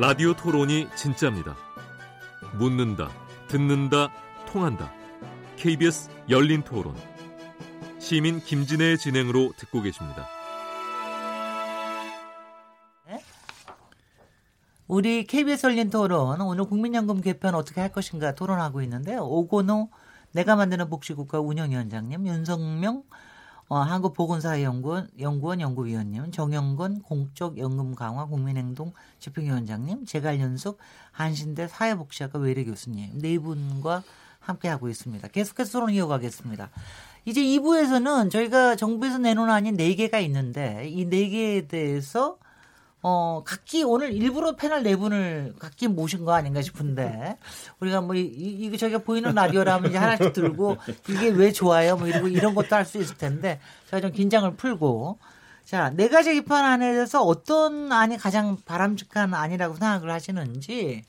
라디오 토론이 진짜입니다. 묻는다, 듣는다, 통한다. KBS 열린 토론. 시민 김진애의 진행으로 듣고 계십니다. 우리 KBS 열린 토론 오늘 국민연금 개편 어떻게 할 것인가 토론하고 있는데요. 오건호 내가 만드는 복지국가 운영위원장님, 윤성명 어, 한국보건사회연구원 연구원 연구위원님, 정영건 공적연금 강화 국민행동 집행위원장님, 제갈연숙 한신대 사회복지학과 외래 교수님 네 분과 함께 하고 있습니다. 계속해서 토론 이어가겠습니다. 이제 2부에서는 저희가 정부에서 내놓은 안이 4개가 있는데 이 4개에 대해서 어, 각기 오늘 일부러 패널 네 분을 각기 모신 거 아닌가 싶은데, 우리가 뭐, 이, 이거 저희가 보이는 라디오라면 이제 하나씩 들고, 이게 왜 좋아요? 뭐 이러고 이런 것도 할 수 있을 텐데, 제가 좀 긴장을 풀고, 자, 네 가지 입판안에 대해서 어떤 안이 가장 바람직한 안이라고 생각을 하시는지,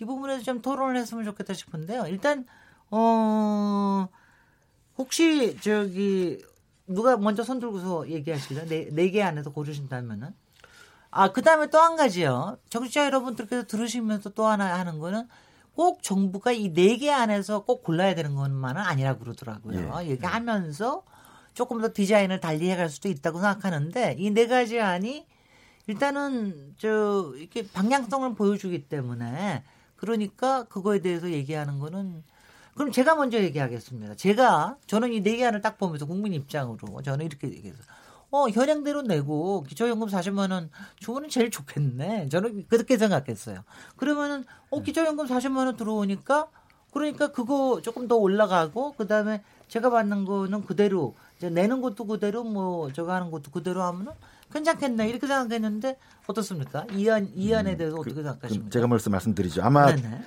이 부분에서 좀 토론을 했으면 좋겠다 싶은데요. 일단, 어, 혹시 저기, 누가 먼저 손 들고서 얘기하실래요? 네, 네 개 안에서 고르신다면은? 아, 그 다음에 또 한 가지요. 정치자 여러분들께서 들으시면서 또 하나 하는 거는 꼭 정부가 이 네 개 안에서 꼭 골라야 되는 것만은 아니라고 그러더라고요. 예. 얘기하면서 조금 더 디자인을 달리 해갈 수도 있다고 생각하는데 이 네 가지 안이 일단은 저 이렇게 방향성을 보여주기 때문에 그러니까 그거에 대해서 얘기하는 거는 그럼 제가 먼저 얘기하겠습니다. 제가 저는 이 네 개 안을 딱 보면서 국민 입장으로 저는 이렇게 얘기해서 어, 현행대로 내고 기초연금 40만 원 주면 제일 좋겠네. 저는 그렇게 생각했어요. 그러면은 어, 기초연금 40만 원 들어오니까 그러니까 그거 조금 더 올라가고 그다음에 제가 받는 거는 그대로 이제 내는 것도 그대로 뭐 저거 하는 것도 그대로 하면은 괜찮겠네 이렇게 생각했는데 어떻습니까? 이안 이안에 대해서 음, 그, 어떻게 생각하십니까? 제가 벌써 말씀드리죠. 아마 네네.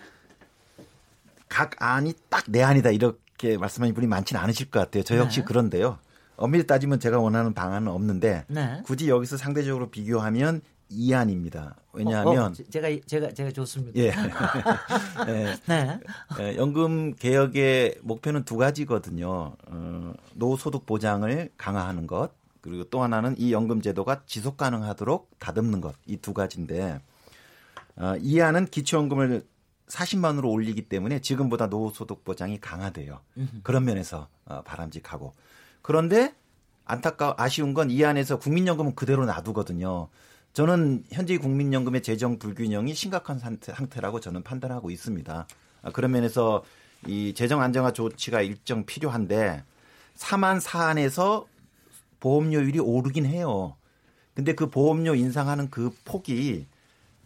각 안이 딱 내 안이다 이렇게 말씀하신 분이 많지는 않으실 것 같아요. 저 역시 네. 그런데요. 엄밀히 따지면 제가 원하는 방안은 없는데 네. 굳이 여기서 상대적으로 비교하면 이안입니다. 왜냐하면 어, 어, 제가 제가 제가 좋습니다. 예. 네. 네. 네. 연금 개혁의 목표는 두 가지거든요. 어, 노소득 보장을 강화하는 것 그리고 또 하나는 이 연금 제도가 지속 가능하도록 다듬는 것 이 두 가지인데 어, 이안은 기초연금을 40만으로 올리기 때문에 지금보다 노소득 보장이 강화돼요. 그런 면에서 어, 바람직하고 그런데 안타까 아쉬운 건 이 안에서 국민연금은 그대로 놔두거든요. 저는 현재 국민연금의 재정 불균형이 심각한 상태, 상태라고 저는 판단하고 있습니다. 아, 그런 면에서 이 재정 안정화 조치가 일정 필요한데 4만 사안에서 보험료율이 오르긴 해요. 근데 그 보험료 인상하는 그 폭이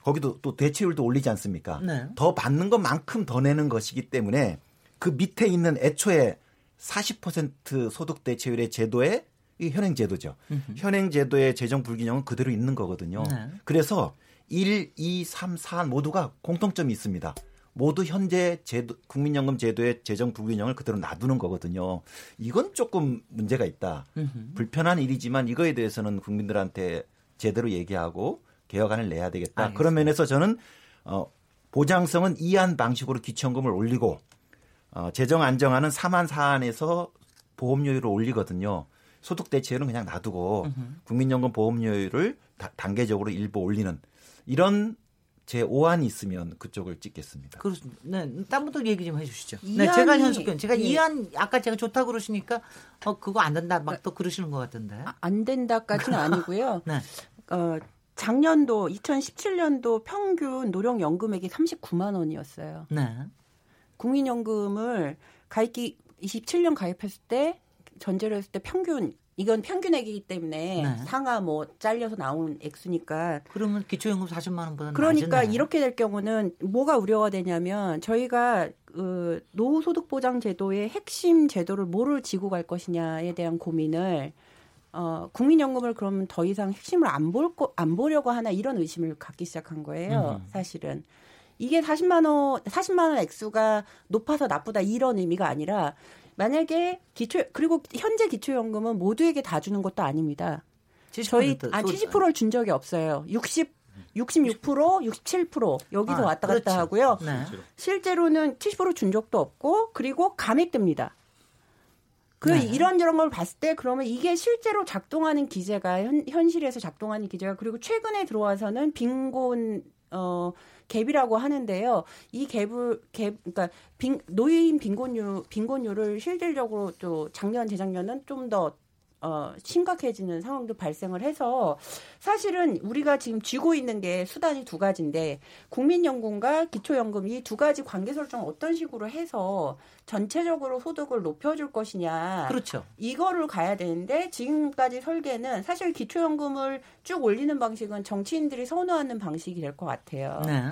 거기도 또 대체율도 올리지 않습니까? 네. 더 받는 것만큼 더 내는 것이기 때문에 그 밑에 있는 애초에 40% 소득 대체율의 제도에 이 현행 제도죠. 으흠. 현행 제도의 재정 불균형은 그대로 있는 거거든요. 네. 그래서 1, 2, 3, 4 모두가 공통점이 있습니다. 모두 현재 제도, 국민연금 제도의 재정 불균형을 그대로 놔두는 거거든요. 이건 조금 문제가 있다. 으흠. 불편한 일이지만 이거에 대해서는 국민들한테 제대로 얘기하고 개혁안을 내야 되겠다. 알겠습니다. 그런 면에서 저는 어, 보장성은 이한 방식으로 기초연금을 올리고 어, 재정 안정화는 4만 사안에서 보험료율을 올리거든요. 소득 대체율은 그냥 놔두고 국민연금 보험료율을 다, 단계적으로 일부 올리는 이런 제 오안이 있으면 그쪽을 찍겠습니다. 그렇습니다. 네, 딴 분도 얘기 좀 해주시죠. 네, 제가 현숙변, 제가 예. 이안 아까 제가 좋다 그러시니까 어 그거 안 된다 막 또 그러시는 것 같은데. 아, 안 된다까지는 아니고요. 네. 어 작년도 2017년도 평균 노령연금액이 39만 원이었어요. 네. 국민연금을 가입기 27년 가입했을 때 전제를 했을 때 평균 이건 평균액이기 때문에 네. 상하 뭐 잘려서 나온 액수니까 그러면 기초연금 40만 원보다 그러니까 낮은 이렇게 될 경우는 뭐가 우려가 되냐면 저희가 그 노후소득 보장 제도의 핵심 제도를 뭐를 지고 갈 것이냐에 대한 고민을 어 국민연금을 그러면 더 이상 핵심을 안 볼 거 안 보려고 하나 이런 의심을 갖기 시작한 거예요. 음. 사실은. 이게 40만 원 40만 원 액수가 높아서 나쁘다 이런 의미가 아니라 만약에 기초 그리고 현재 기초연금은 모두에게 다 주는 것도 아닙니다. 저희 아 70%를 준 적이 없어요. 60 66%, 67% 여기서 아, 왔다 갔다 그렇지. 하고요. 네. 실제로는 70%준 적도 없고 그리고 감액됩니다. 그 네. 이런저런 걸 봤을 때 그러면 이게 실제로 작동하는 기재가 현, 현실에서 작동하는 기재가 그리고 최근에 들어와서는 빈곤 어 갭이라고 하는데요. 이 갭을 갭 그러니까 빈, 노인 빈곤율 빈곤율을 실질적으로 또 작년 재작년은 좀 더 어, 심각해지는 상황도 발생을 해서 사실은 우리가 지금 쥐고 있는 게 수단이 두 가지인데 국민연금과 기초연금 이 두 가지 관계 설정을 어떤 식으로 해서 전체적으로 소득을 높여줄 것이냐. 그렇죠. 이거를 가야 되는데 지금까지 설계는 사실 기초연금을 쭉 올리는 방식은 정치인들이 선호하는 방식이 될 것 같아요. 네.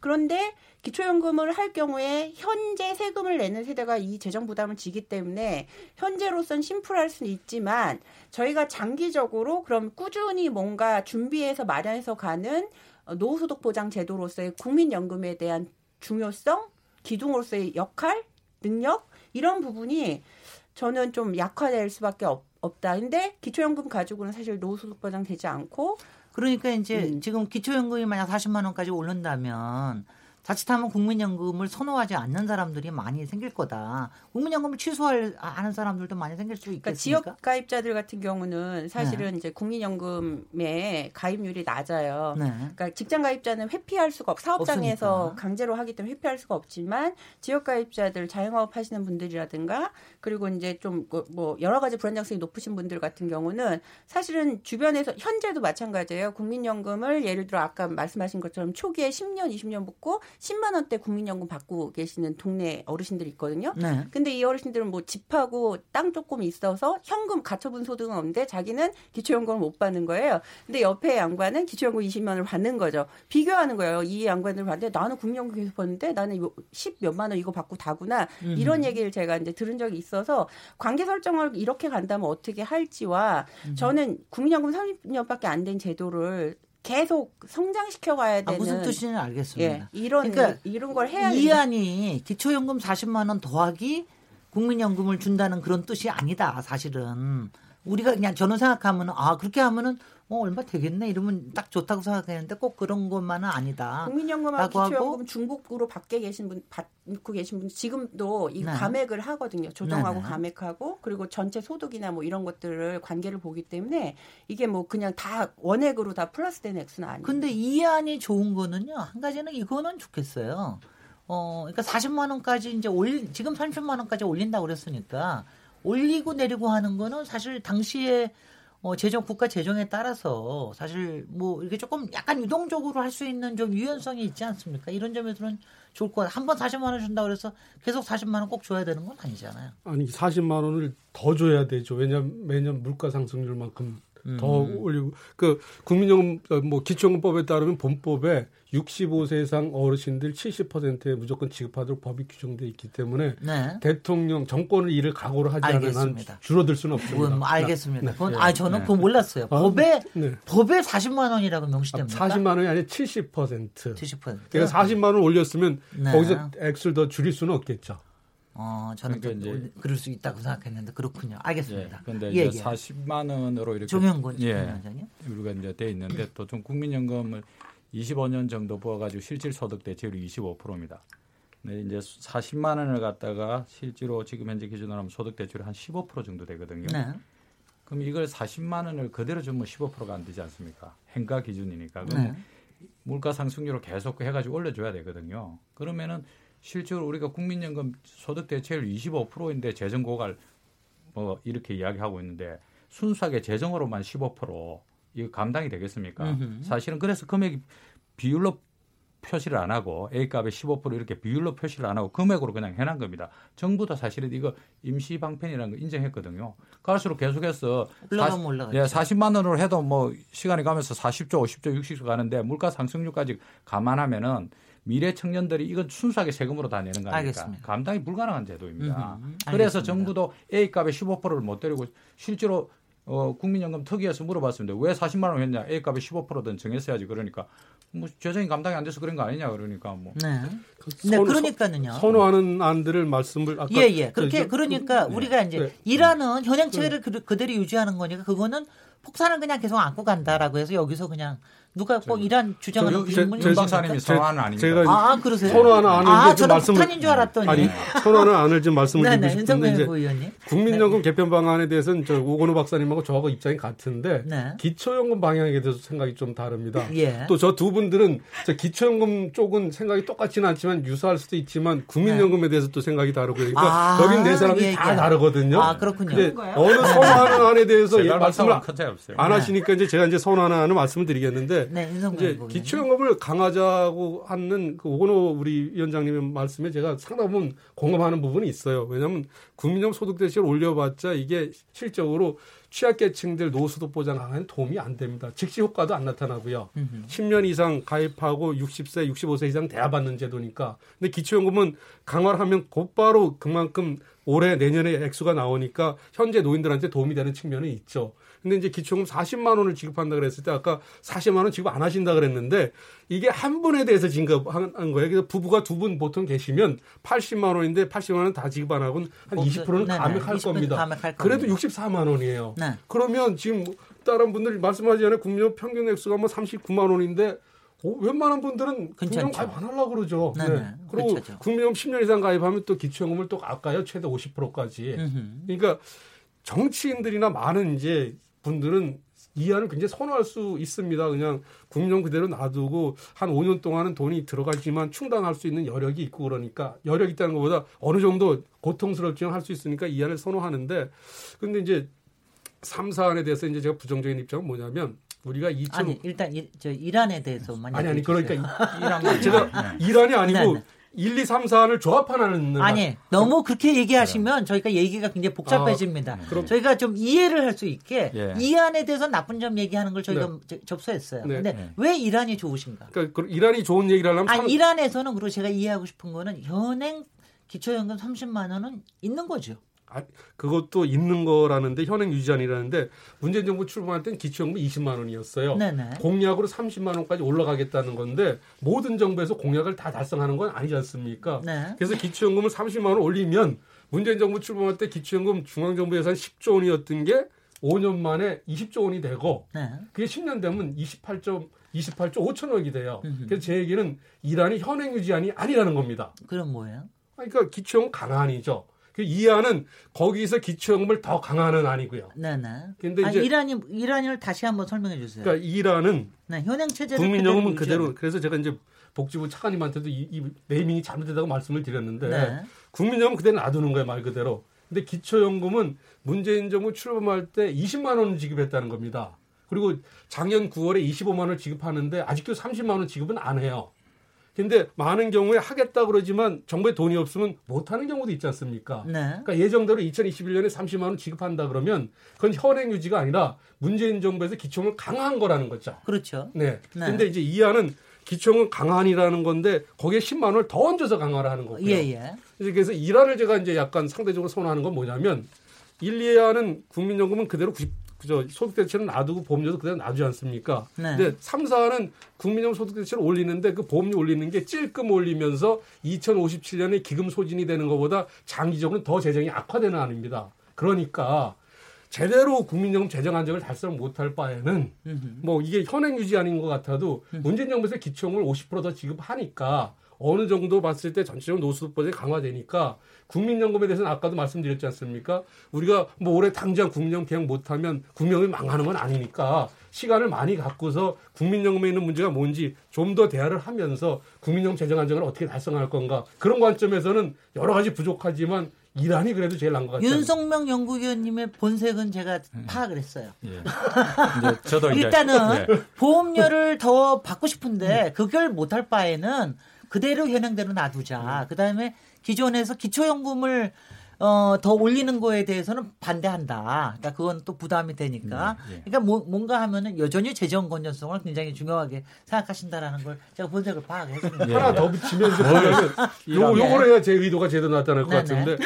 그런데 기초연금을 할 경우에 현재 세금을 내는 세대가 이 재정 부담을 지기 때문에 현재로선 심플할 수는 있지만 저희가 장기적으로 그럼 꾸준히 뭔가 준비해서 마련해서 가는 노후소득 보장 제도로서의 국민연금에 대한 중요성, 기둥으로서의 역할, 능력 이런 부분이 저는 좀 약화될 수밖에 없, 없다. 근데 기초연금 가지고는 사실 노후소득 보장 되지 않고 그러니까 이제 음. 지금 기초연금이 만약 40만 원까지 오른다면 자칫하면 국민연금을 선호하지 않는 사람들이 많이 생길 거다. 국민연금을 취소할 하는 사람들도 많이 생길 수 그러니까 있겠습니까? 그러니까 지역 가입자들 같은 경우는 사실은 네. 이제 국민연금의 가입률이 낮아요. 네. 그러니까 직장 가입자는 회피할 수가 없. 사업장에서 없으니까. 강제로 하기 때문에 회피할 수가 없지만 지역 가입자들 자영업 하시는 분들이라든가 그리고 이제 좀뭐 그 여러 가지 불안정성이 높으신 분들 같은 경우는 사실은 주변에서 현재도 마찬가지예요. 국민연금을 예를 들어 아까 말씀하신 것처럼 초기에 10년, 20년 붙고 10만 원대 국민연금 받고 계시는 동네 어르신들이 있거든요. 네. 근데 이 어르신들은 뭐 집하고 땅 조금 있어서 현금 가처분 소득은 없는데 자기는 기초연금을 못 받는 거예요. 근데 옆에 양반은 기초연금 20만 원을 받는 거죠. 비교하는 거예요. 이 양반을 받는데 나는 국민연금 계속 받는데 나는 10 몇만 원 이거 받고 다구나. 음. 이런 얘기를 제가 이제 들은 적이 있어서 관계 설정을 이렇게 간다면 어떻게 할지와 음. 저는 국민연금 30년밖에 안 된 제도를 계속 성장시켜 가야 되는 아, 무슨 뜻인지 알겠습니다. 예, 이런 그러니까 이런 걸 해야 이안이 기초연금 40만 원 더하기 국민연금을 준다는 그런 뜻이 아니다. 사실은 우리가 그냥 저는 생각하면은 아 그렇게 하면은 어 얼마 되겠네 이러면 딱 좋다고 생각했는데 꼭 그런 것만은 아니다. 국민연금하고 기초연금 중복으로 받게 계신 분 받고 계신 분 지금도 이 네. 감액을 하거든요. 조정하고 네, 네. 감액하고 그리고 전체 소득이나 뭐 이런 것들을 관계를 보기 때문에 이게 뭐 그냥 다 원액으로 다 플러스된 액수는 아니에요. 근데 이 안이 좋은 거는요. 한 가지는 이거는 좋겠어요. 어, 그러니까 40만 원까지 이제 올 지금 30만 원까지 올린다고 그랬으니까 올리고 내리고 하는 거는 사실 당시에 어, 재정 국가 재정에 따라서 사실 뭐 이렇게 조금 약간 유동적으로 할 수 있는 좀 유연성이 있지 않습니까? 이런 점에서는 좋을 것 같아요. 한번 40만 원 준다 그래서 계속 40만 원 꼭 줘야 되는 건 아니잖아요. 아니 40만 원을 더 줘야 되죠. 왜냐면 매년 물가 상승률만큼 음. 더 올리고 그 국민연금 어, 뭐 기초연금법에 따르면 본법에 65세 이상 어르신들 70%에 무조건 지급하도록 법이 규정돼 있기 때문에 네. 대통령 정권을 이를 각오를 하지 않은 한 줄어들 수는 없습니다. 뭐, 뭐 알겠습니다. 네. 그건, 아 저는 네. 그거 몰랐어요. 아, 법에 네. 법에 40만 원이라고 명시됩니다. 아, 40만 원이 아니라 70%. 70%. 그러니까 40만 원 올렸으면 네. 거기서 액수를 더 줄일 수는 없겠죠. 어, 저는 그러니까 이제 그럴 수 있다고 생각했는데 그렇군요. 알겠습니다. 그런데 예, 이제 예. 40만 원으로 이렇게 조명군 예, 우리가 이제 돼 있는데 또좀 국민연금을 25년 정도 부어가지고 실질 소득 대체율이 25%입니다. 네, 이제 40만 원을 갖다가 실제로 지금 현재 기준으로 하면 소득 대출이 한 15% 정도 되거든요. 네. 그럼 이걸 40만 원을 그대로 주면 15%가 안 되지 않습니까? 행가 기준이니까. 그럼 네. 물가 상승률을 계속 해가지고 올려줘야 되거든요. 그러면은 실제로 우리가 국민연금 소득 대체율 25%인데 재정 고갈 뭐 이렇게 이야기하고 있는데 순수하게 재정으로만 15% 이거 감당이 되겠습니까? 음흠. 사실은 그래서 금액이 비율로 표시를 안 하고 A값의 15% 이렇게 비율로 표시를 안 하고 금액으로 그냥 해놓은 겁니다. 정부도 사실은 이거 임시 방편이라는 거 인정했거든요. 갈수록 계속해서 올라가면 올라가 예, 40만 원으로 해도 뭐 시간이 가면서 40조, 50조, 60조 가는데 물가 상승률까지 감안하면은 미래 청년들이 이건 순수하게 세금으로 다 내는 거 아닙니까? 알겠습니다. 감당이 불가능한 제도입니다. 음흠, 그래서 정부도 A값의 15%를 못 때리고 실제로 어, 국민연금 특위에서 물어봤습니다. 왜 40만 원 했냐? A값이 15%든 정했어야지. 그러니까 뭐 재정이 감당이 안 돼서 그런 거 아니냐 그러니까 뭐. 네. 그 네, 그러니까는요. 선호하는 안들을 말씀을 아까 예, 예. 그렇게 저, 그러니까 네. 우리가 이제 네. 일하는 현행 체계를 그, 그대로 유지하는 거니까 그거는 폭탄을 그냥 계속 안고 간다라고 해서 여기서 그냥 누가 꼭 주장하는 분이 윤 박사님이 선언하는 아닙니다. 제가 아, 그러세요? 선언하는 안을 아, 좀 말씀 북한인 줄 알았더니. 아니, 선언하는 안을 좀 말씀을 드리고 네, 싶은데 이제 국민연금 네. 개편 방안에 대해서는 저 오건호 박사님하고 저하고 입장이 같은데 네. 기초연금 방향에 대해서 생각이 좀 다릅니다. 예. 또저 두 분들은 저 기초연금 쪽은 생각이 똑같지는 않지만 유사할 수도 있지만 국민연금에 네. 대해서 또 생각이 다르고 그러니까 아, 여긴 네 사람이 예, 다 예. 다르거든요. 아, 그렇군요. 어느 선언하는 안에 대해서 예, 말씀을 안 하시니까 이제 제가 이제 선언하는 안을 말씀을 드리겠는데 네, 이제 기초연금을 강화자고 하는 그 오건호 우리 위원장님의 말씀에 제가 상당 부분 공감하는 부분이 있어요. 왜냐하면 국민연금 소득 대시를 올려봤자 이게 실적으로 취약계층들 노후소득 보장 강화에 도움이 안 됩니다. 즉시 효과도 안 나타나고요. 음흠. 10년 이상 가입하고 60세, 65세 이상 대합받는 제도니까. 근데 기초연금은 강화를 하면 곧바로 그만큼 올해 내년에 액수가 나오니까 현재 노인들한테 도움이 되는 측면은 있죠. 근데 이제 기초금 40만 원을 지급한다 그랬을 때 아까 40만 원 지급 안 하신다 그랬는데 이게 한 분에 대해서 지급한 거예요. 그래서 부부가 두 분 보통 계시면 80만 원인데 80만 원 다 지급 안 하고는 한 20%는 네네. 감액할 겁니다. 감액할 그래도 64만 원이에요. 네. 그러면 지금 다른 분들 말씀하지 않아요. 국민 평균 액수가 뭐 39만 원인데 어, 웬만한 분들은 국민연금 가입 안 하려고 그러죠. 네. 네. 그리고 그렇죠. 국민연금 10년 이상 가입하면 또 기초연금을 또 아까요 최대 50%까지. 그러니까 정치인들이나 많은 이제 분들은 이 안을 굉장히 선호할 수 있습니다. 그냥 국민연금 그대로 놔두고 한 5년 동안은 돈이 들어가지만 충당할 수 있는 여력이 있고 그러니까 여력 있다는 것보다 어느 정도 고통스럽지만 할 수 있으니까 이 안을 선호하는데 근데 이제 3, 사안에 대해서 이제 제가 부정적인 입장은 뭐냐면 우리가 2000 아니 일단 이, 저 이란에 대해서 만약 아니 아니 그러니까 이란 제가 네. 이란이 아니고 네, 네. 1, 2, 3, 4를 조합하는 아니 너무 그렇게 얘기하시면 저희가 얘기가 굉장히 복잡해집니다. 아, 저희가 좀 이해를 할 수 있게 예. 이안에 대해서 나쁜 점 얘기하는 걸 저희가 네. 접수했어요. 네. 근데 네. 왜 이란이 좋으신가? 그러니까 이란이 좋은 얘기를 하려면 아니, 이란에서는 그리고 제가 이해하고 싶은 거는 현행 기초연금 30만 원은 있는 거죠. 아, 그것도 있는 거라는데 현행 유지안이라는데 문재인 정부 출범할 땐 기초연금 20만 원이었어요. 네네. 공약으로 30만 원까지 올라가겠다는 건데 모든 정부에서 공약을 다 달성하는 건 아니지 않습니까? 네. 그래서 기초연금을 30만 원 올리면 문재인 정부 출범할 때 기초연금 중앙정부 예산 10조 원이었던 게 5년 만에 20조 원이 되고 네. 그게 10년 되면 28조 28조 5천억이 돼요. 음흠. 그래서 제 얘기는 이란이 현행 유지안이 아니라는 겁니다. 그럼 뭐예요? 그러니까 기초연금 강안이죠. 그 이안은 거기서 기초연금을 더 강화하는 안이고요. 네네. 근데 이제 이란이 이란을 다시 한번 설명해 주세요. 그러니까 이란은 네, 현행 체제 국민연금은 그대로, 그대로 그래서 제가 이제 복지부 차관님한테도 이, 이 네이밍이 잘못됐다고 말씀을 드렸는데 네. 국민연금 그대로 놔두는 거예요 말 그대로. 근데 기초연금은 문재인 정부 출범할 때 20만 원 지급했다는 겁니다. 그리고 작년 9월에 25만 원을 지급하는데 아직도 30만 원 지급은 안 해요. 근데 많은 경우에 하겠다 그러지만 정부에 돈이 없으면 못 하는 경우도 있지 않습니까? 네. 그러니까 예정대로 2021년에 30만 원 지급한다 그러면 그건 현행 유지가 아니라 문재인 정부에서 기초을 강화한 거라는 거죠. 그렇죠. 네. 네. 근데 이제 이 안은 기초은 강화이라는 건데 거기에 10만 원을 더 얹어서 강화를 하는 거고요. 예, 예. 그래서 이란을 제가 이제 약간 상대적으로 선호하는 건 뭐냐면 1, 2하는 국민연금은 그대로 90, 그저 소득 대체는 놔두고 보험료도 그대로 놔두지 않습니까? 네. 근데 3, 4는 국민연금 소득 대체를 올리는데 그 보험료 올리는 게 찔끔 올리면서 2057년에 기금 소진이 되는 것보다 장기적으로 더 재정이 악화되는 안입니다. 그러니까 제대로 국민연금 재정 안정을 달성 못할 바에는 뭐 이게 현행 유지 아닌 것 같아도 문재인 정부에서 기초금을 50%더 지급하니까 어느 정도 봤을 때 전체적으로 노수보장이 강화되니까 국민연금에 대해서는 아까도 말씀드렸지 않습니까? 우리가 뭐 올해 당장 국민연금 개혁 못하면 국민연금이 망하는 건 아니니까 시간을 많이 갖고서 국민연금에 있는 문제가 뭔지 좀 더 대화를 하면서 국민연금 재정 안정을 어떻게 달성할 건가 그런 관점에서는 여러 가지 부족하지만 이란이 그래도 제일 나은 것 같아요. 윤석명 연구위원님의 본색은 제가 음. 파악을 했어요. 예. 저도 일단은 네. 보험료를 더 받고 싶은데 그걸 못할 바에는 그대로 현행대로 놔두자. 음. 그다음에 기존에서 기초연금을 어, 더 올리는 거에 대해서는 반대한다. 그러니까 그건 또 부담이 되니까. 네, 네. 그러니까 뭐, 뭔가 하면은 여전히 재정 건전성을 굉장히 중요하게 생각하신다라는 걸 제가 본색을 파악했습니다. 네. 하나 더 붙이면 뭐냐면 요, 요거를 해야 제 의도가 제대로 나타날 것 네, 네. 같은데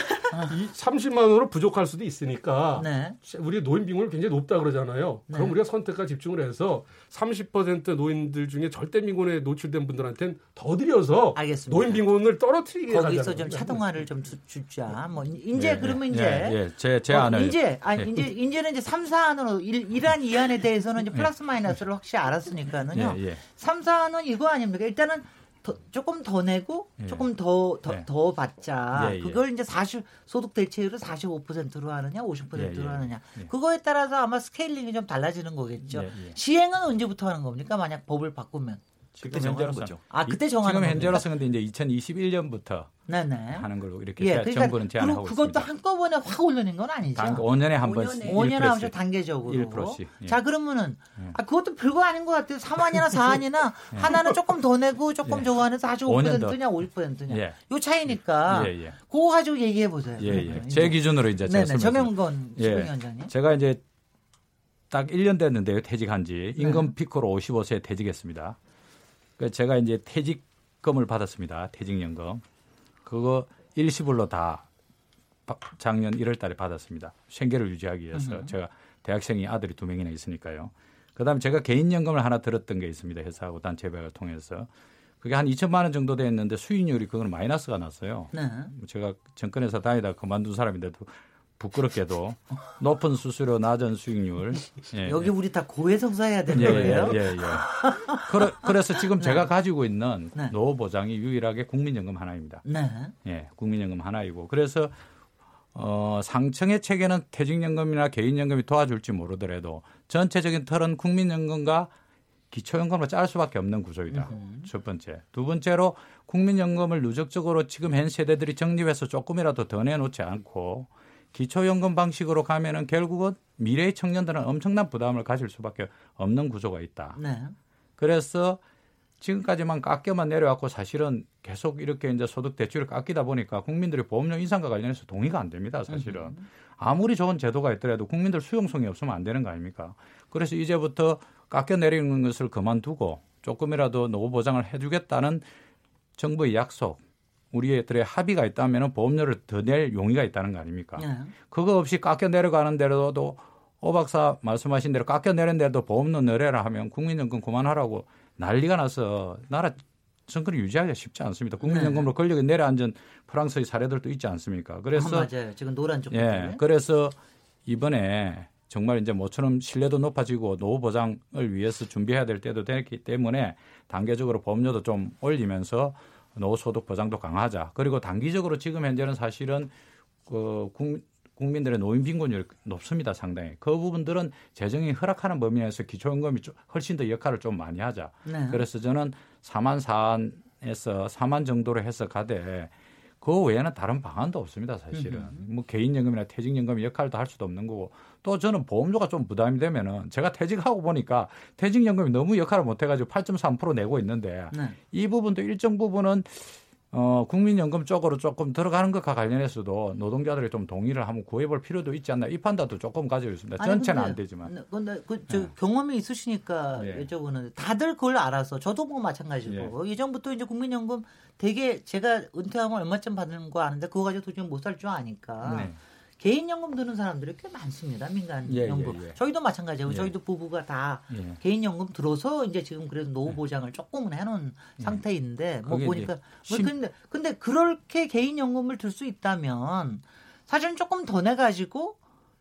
이 30만 원으로 부족할 수도 있으니까 네. 우리 노인 빈곤이 굉장히 높다 그러잖아요. 그럼 우리가 선택과 집중을 해서 30% 노인들 중에 절대 빈곤에 노출된 분들한테는 더 드려서 알겠습니다. 노인 빈곤을 떨어뜨리게 거기서 좀 차등화를 좀 주, 자 뭐 이제 예, 그러면 예, 이제 예, 제, 제 어, 안을 이제 아니 예. 이제 이제는 이제 3, 4안으로 1, 1안, 2안에 대해서는 이제 플러스 마이너스를 확실히 알았으니까는요. 예, 예. 3, 4안은 이거 아닙니까? 일단은 더, 조금 더 내고 예. 조금 더더 예. 더 받자. 예, 예. 그걸 이제 40 소득 대체율을 45%로 하느냐, 50%로 예, 예. 하느냐. 예. 그거에 따라서 아마 scaling이 좀 달라지는 거겠죠. 시행은 언제부터 하는 겁니까? 만약 법을 바꾸면. 지금 정하는 현재로서 거죠. 아, 그때 정하는 지금? 현재로서 근데 이제 2021년부터 네네. 하는 걸로 이렇게 예, 제- 그러니까 정부는 제안을 그리고 하고 그것도 있습니다. 한꺼번에 확 올리는 건 아니죠. 단 5년에 한 번씩 5년에. 5년에 한 번씩 1%씩. 단계적으로. 1%씩, 예. 자, 그러면은, 예. 아, 그것도 별거 아닌 것 같아요. 3안이나 4안이나 하나는 조금 더 내고 조금 예. 저거 하는 5년 더. 45%냐 50%냐. 예. 요 차이니까. 예, 예. 그거 가지고 얘기해 보세요. 예, 예. 제 기준으로 이제 제가 네네. 설명드릴게요. 정영건 예. 시민위원장님. 제가 이제 딱 1년 됐는데요. 퇴직한 지. 임금 피크로 55세에 퇴직했습니다. 그 제가 이제 퇴직금을 받았습니다. 퇴직연금. 그거 일시불로 다 바- 작년 1월 달에 받았습니다. 생계를 유지하기 위해서. 제가 대학생이 아들이 두 명이나 있으니까요. 그다음에 제가 개인연금을 하나 들었던 게 있습니다. 회사하고 단체배를 통해서. 그게 한 2천만 원 정도 됐는데 수익률이 그건 마이너스가 났어요. 네. 뭐 제가 정권에서 다니다 그만둔 사람인데도 부끄럽게도 높은 수수료, 낮은 수익률. 예, 여기 우리 다 고해성사해야 되는 예, 거예요. 예, 예, 예. 그래, 그래 서 지금 제가 가지고 있는 네. 노후 보장이 유일하게 국민연금 하나입니다. 네. 예, 국민연금 하나이고 그래서 어, 상층의 체계는 퇴직연금이나 개인연금이 도와줄지 모르더라도 전체적인 틀은 국민연금과 기초연금으로 짤 수밖에 없는 구조이다. 첫 번째. 두 번째로 국민연금을 누적적으로 지금 현 세대들이 적립해서 조금이라도 더 내놓지 않고 기초연금 방식으로 가면은 결국은 미래의 청년들은 엄청난 부담을 가질 수밖에 없는 구조가 있다. 네. 그래서 지금까지만 깎여만 내려왔고 사실은 계속 이렇게 이제 소득 대출을 깎이다 보니까 국민들이 보험료 인상과 관련해서 동의가 안 됩니다. 사실은 아무리 좋은 제도가 있더라도 국민들 수용성이 없으면 안 되는 거 아닙니까? 그래서 이제부터 깎여 내리는 것을 그만두고 조금이라도 노후 보장을 해주겠다는 정부의 약속, 우리들의 합의가 있다면 보험료를 더 낼 용의가 있다는 거 아닙니까? 네. 그거 없이 깎여 내려가는 대로도 오 박사 말씀하신 대로 깎여 내린 대로 보험료 내려라 하면 국민연금 그만하라고 난리가 나서 나라 정권을 유지하기가 쉽지 않습니다. 국민연금으로 권력이 내려앉은 프랑스의 사례들도 있지 않습니까? 그래서 아, 맞아요. 지금 노란 쪽. 예, 그래서 이번에 정말 이제 모처럼 신뢰도 높아지고 노후 보장을 위해서 준비해야 될 때도 됐기 때문에 단계적으로 보험료도 좀 올리면서 노후 소득 보장도 강화하자. 그리고 단기적으로 지금 현재는 사실은 그 국- 국민들의 노인 빈곤율이 높습니다, 상당히. 그 부분들은 재정이 허락하는 범위 내에서 기초연금이 좀 훨씬 더 역할을 좀 많이 하자. 네. 그래서 저는 4만 4안에서 4만 정도로 해서 가되 그 외에는 다른 방안도 없습니다, 사실은. 뭐 개인연금이나 퇴직연금 역할도 할 수도 없는 거고 또 저는 보험료가 좀 부담이 되면은 제가 퇴직하고 보니까 퇴직연금이 너무 역할을 못 해가지고 8.3% 내고 있는데 네. 이 부분도 일정 부분은 어, 국민연금 쪽으로 조금 들어가는 것과 관련해서도 노동자들이 좀 동의를 한번 구해볼 필요도 있지 않나 이 판단도 조금 가지고 있습니다. 아니, 전체는 근데- 안 되지만. 네, 근데 그 저 네. 경험이 있으시니까 예. 여쭤보는데 다들 그걸 알아서 저도 뭐 마찬가지고 예전부터 이제 국민연금 되게 제가 은퇴하면 얼마쯤 받는 거 아는데 그거 가지고 도저히 못 살 줄 아니까 네. 개인연금 드는 사람들이 꽤 많습니다 민간연금 예, 예, 예. 저희도 마찬가지고 예. 저희도 부부가 다 예. 개인연금 들어서 이제 지금 그래도 노후 보장을 조금은 해놓은 상태인데 뭐 보니까 이제 뭐 심- 근데 근데 그렇게 개인연금을 들 수 있다면 사실은 조금 더 내 가지고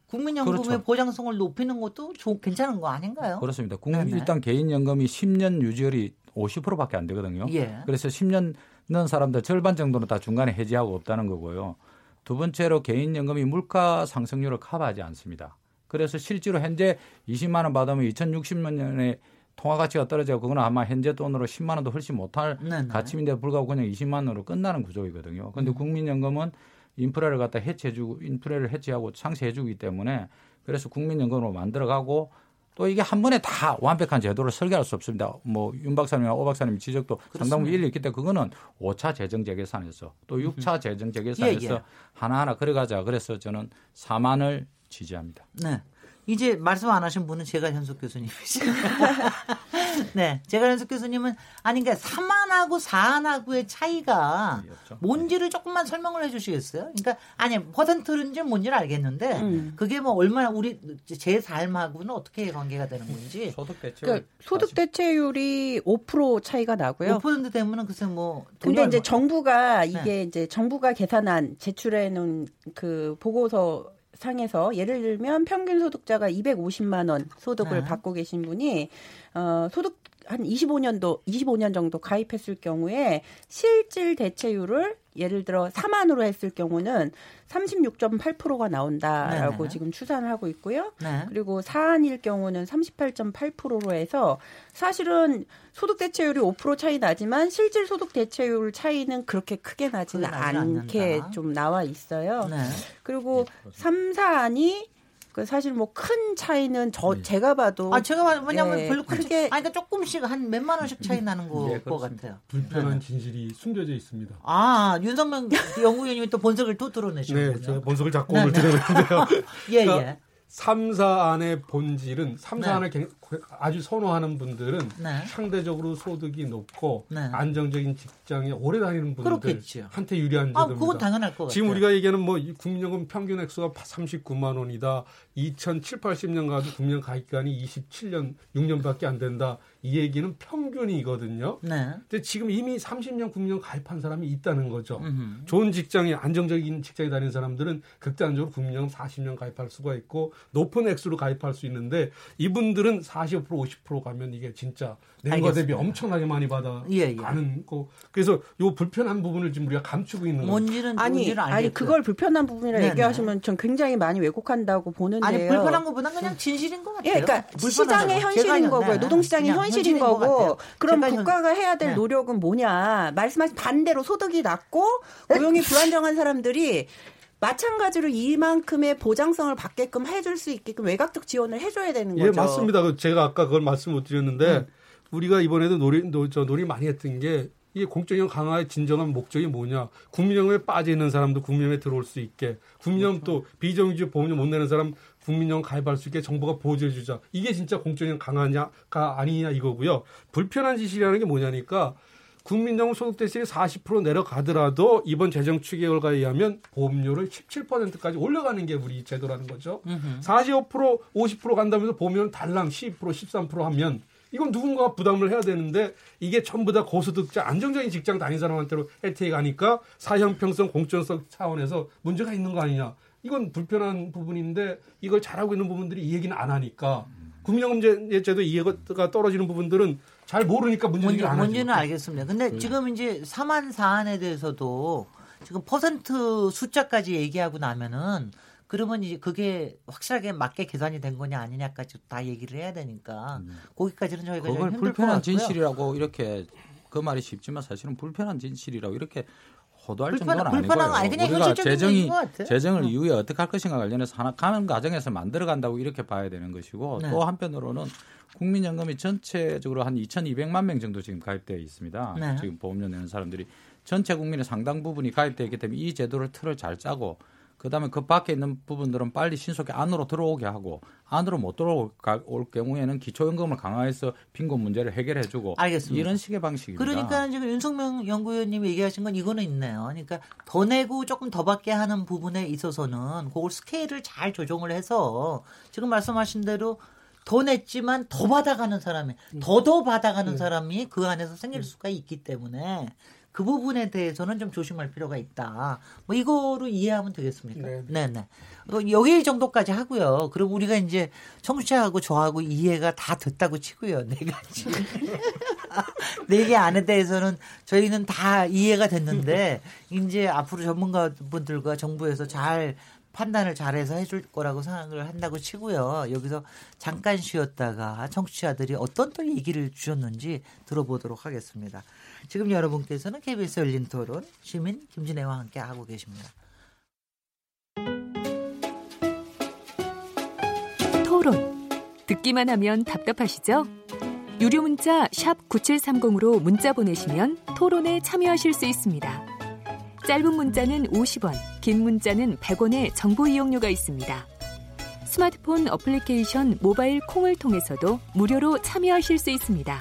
국민연금의 그렇죠. 보장성을 높이는 것도 좋 괜찮은 거 아닌가요? 그렇습니다. 국민 네네. 일단 개인연금이 10년 유지율이 50%밖에 안 되거든요. 예. 그래서 10년 넣은 사람들 절반 정도는 다 중간에 해지하고 없다는 거고요. 두 번째로 개인연금이 물가 상승률을 커버하지 않습니다. 그래서 실제로 현재 20만 원 받으면 2060년에 통화 가치가 떨어지고 그거는 아마 현재 돈으로 10만 원도 훨씬 못할 네네. 가치인데 불구하고 그냥 20만 원으로 끝나는 구조이거든요. 그런데 음. 국민연금은 인프라를 갖다 해체해주고 인프라를 해체하고 상쇄해주기 때문에 그래서 국민연금으로 만들어가고 또 이게 한 번에 다 완벽한 제도를 설계할 수 없습니다. 뭐 윤 박사님이나 오 박사님 지적도 상당 부분 일리 있기 때문에 그거는 5차 재정 재계산에서 또 6차 재정 재계산에서 예, 예. 하나하나 그려가자. 그래서 저는 4만을 지지합니다. 네. 이제 말씀 안 하신 분은 제가 현숙 교수님이시. 네, 제가 현숙 교수님은 아니 그러니까 3안하고 4안하고의 차이가 뭔지를 조금만 설명을 해 주시겠어요? 그러니까 아니 퍼센트인지 뭔지를 알겠는데 음. 그게 뭐 얼마나 우리 제 삶하고는 어떻게 관계가 되는 건지. 소득 대체율. 그러니까 소득 대체율이 5% 차이가 나고요. 5% 되면은 글쎄 뭐. 근데 이제 정부가 이게 네. 이제 정부가 계산한 제출해 놓은 그 보고서 상에서 예를 들면 평균 소득자가 250만 원 소득을 네. 받고 계신 분이 어 소득 한 25년도 25년 정도 가입했을 경우에 실질 대체율을 예를 들어 4만으로 했을 경우는 36.8%가 나온다라고 네네. 지금 추산을 하고 있고요. 네. 그리고 4안일 경우는 38.8%로 해서 사실은 소득 대체율이 5% 차이 나지만 실질 소득 대체율 차이는 그렇게 크게 나지는 않게 않는다. 좀 나와 있어요. 네. 그리고 3, 4안이 그 사실 뭐 큰 차이는 저 네. 제가 봐도 아 제가 봐도 왜냐면 예, 별로 크게 아니 그러니까 조금씩 한 몇만 원씩 차이 나는 거 네, 같아요. 불편한 네. 진실이 숨겨져 있습니다. 아 윤석명 연구위원님이 또 본색을 또 드러내시군요. 네, 제가 본색을 자꾸 오늘 네, 드러냈는데요. 예 그러니까 예. 3사 안의 본질은 3사 안을 네. 아주 선호하는 분들은 네. 상대적으로 소득이 높고 네. 안정적인 직장에 오래 다니는 분들 한테 유리한 제도입니다. 아, 그건 당연할 것 지금 우리가 얘기하는 뭐 국민연금 평균 액수가 39만 원이다. 2007, 80년 가도 국민 가입 기간이 27년, 6년밖에 안 된다. 이 얘기는 평균이거든요. 네. 근데 지금 이미 30년 국민연금 가입한 사람이 있다는 거죠. 음흠. 좋은 직장에 안정적인 직장에 다니는 사람들은 극단적으로 국민연금 40년 가입할 수가 있고 높은 액수로 가입할 수 있는데 이분들은 45% 50% 가면 이게 진짜 낸거 대비 엄청나게 많이 받아 예, 예. 가는 거. 그래서 요 불편한 부분을 지금 우리가 감추고 있는 뭔지는 아니 뭔지는 아니 그걸 불편한 부분이라 네, 얘기하시면 전 굉장히 많이 왜곡한다고 보는데요. 아니 불편한 것보다 그냥 진실인 것 같아요. 예, 그러니까 시장의 현실인 거고요. 노동 시장의 현실인 거고. 그럼 국가가 해야 될 네. 노력은 뭐냐? 말씀하신 반대로 소득이 낮고 고용이 불안정한 사람들이 마찬가지로 이만큼의 보장성을 받게끔 해줄 수 있게끔 외곽적 지원을 해줘야 되는 예, 거죠. 예, 맞습니다. 그 제가 아까 그걸 말씀 못 드렸는데 음. 우리가 이번에도 논의, 노, 저 논의 많이 했던 게 이게 공적연금 강화의 진정한 목적이 뭐냐. 국민연금에 빠져 있는 사람도 국민연금에 들어올 수 있게, 국민연금 그렇죠. 또 비정규직 보험료 못 내는 사람 국민연금 가입할 수 있게 정부가 보조해 주자. 이게 진짜 공적연금 강화냐가 아니냐 이거고요. 불편한 진실이라는 게 뭐냐니까 국민연금 소득대체율 40% 내려가더라도 이번 재정 추계 결과에 의하면 보험료를 17%까지 올려가는 게 우리 제도라는 거죠. 으흠. 45% 50% 간다면서 보면 달랑 12% 13% 하면 이건 누군가가 부담을 해야 되는데 이게 전부 다 고소득자 안정적인 직장 다닌 사람한테로 혜택이 가니까 사형평성 공정성 차원에서 문제가 있는 거 아니냐. 이건 불편한 부분인데 이걸 잘하고 있는 부분들이 이 얘기는 안 하니까 국민연금 제도 이해가 떨어지는 부분들은 잘 모르니까 문제는 안 문제는 알겠습니다. 근데 네. 지금 이제 4만 사안에 대해서도 지금 퍼센트 숫자까지 얘기하고 나면은 그러면 이제 그게 확실하게 맞게 계산이 된 거냐 아니냐까지 다 얘기를 해야 되니까 음. 거기까지는 저희가 그걸 불편한 진실이라고 이렇게 그 말이 쉽지만 사실은 불편한 진실이라고 이렇게 호도할 불편, 정도는 불편한 아니고요. 아니, 우리가 재정이 재정을 음. 이후에 어떻게 할 것인가 관련해서 하나 가는 과정에서 만들어 간다고 이렇게 봐야 되는 것이고 네. 또 한편으로는 국민연금이 전체적으로 한 2,200만 명 정도 지금 가입되어 있습니다. 네. 지금 보험료 내는 사람들이 전체 국민의 상당 부분이 가입되어 있기 때문에 이 제도를 틀을 잘 짜고 그다음에 그 밖에 있는 부분들은 빨리 신속히 안으로 들어오게 하고 안으로 못 들어올 경우에는 기초연금을 강화해서 빈곤 문제를 해결해주고 알겠습니다. 이런 식의 방식입니다. 그러니까 지금 윤석명 연구위원님이 얘기하신 건 이거는 있네요. 그러니까 더 내고 조금 더 받게 하는 부분에 있어서는 그걸 스케일을 잘 조정을 해서 지금 말씀하신 대로 더 냈지만 더 받아가는 사람이 더더 음. 받아가는 네. 사람이 그 안에서 생길 네. 수가 있기 때문에 그 부분에 대해서는 좀 조심할 필요가 있다. 뭐 이거로 이해하면 되겠습니까? 네, 네. 네. 어, 여기 정도까지 하고요. 그리고 우리가 이제 청취자하고 저하고 이해가 다 됐다고 치고요. 네 가지. 네 개 안에 대해서는 저희는 다 이해가 됐는데 이제 앞으로 전문가분들과 정부에서 잘 판단을 잘해서 해줄 거라고 생각을 한다고 치고요. 여기서 잠깐 쉬었다가 청취자들이 어떤 또 얘기를 주셨는지 들어보도록 하겠습니다. 지금 여러분께서는 KBS 열린 토론 시민 김진애와 함께 하고 계십니다. 토론 듣기만 하면 답답하시죠? 유료 문자 9730으로 문자 보내시면 토론에 참여하실 수 있습니다. 짧은 문자는 50원, 긴 문자는 100원의 정보 이용료가 있습니다. 스마트폰 어플리케이션 모바일 콩을 통해서도 무료로 참여하실 수 있습니다.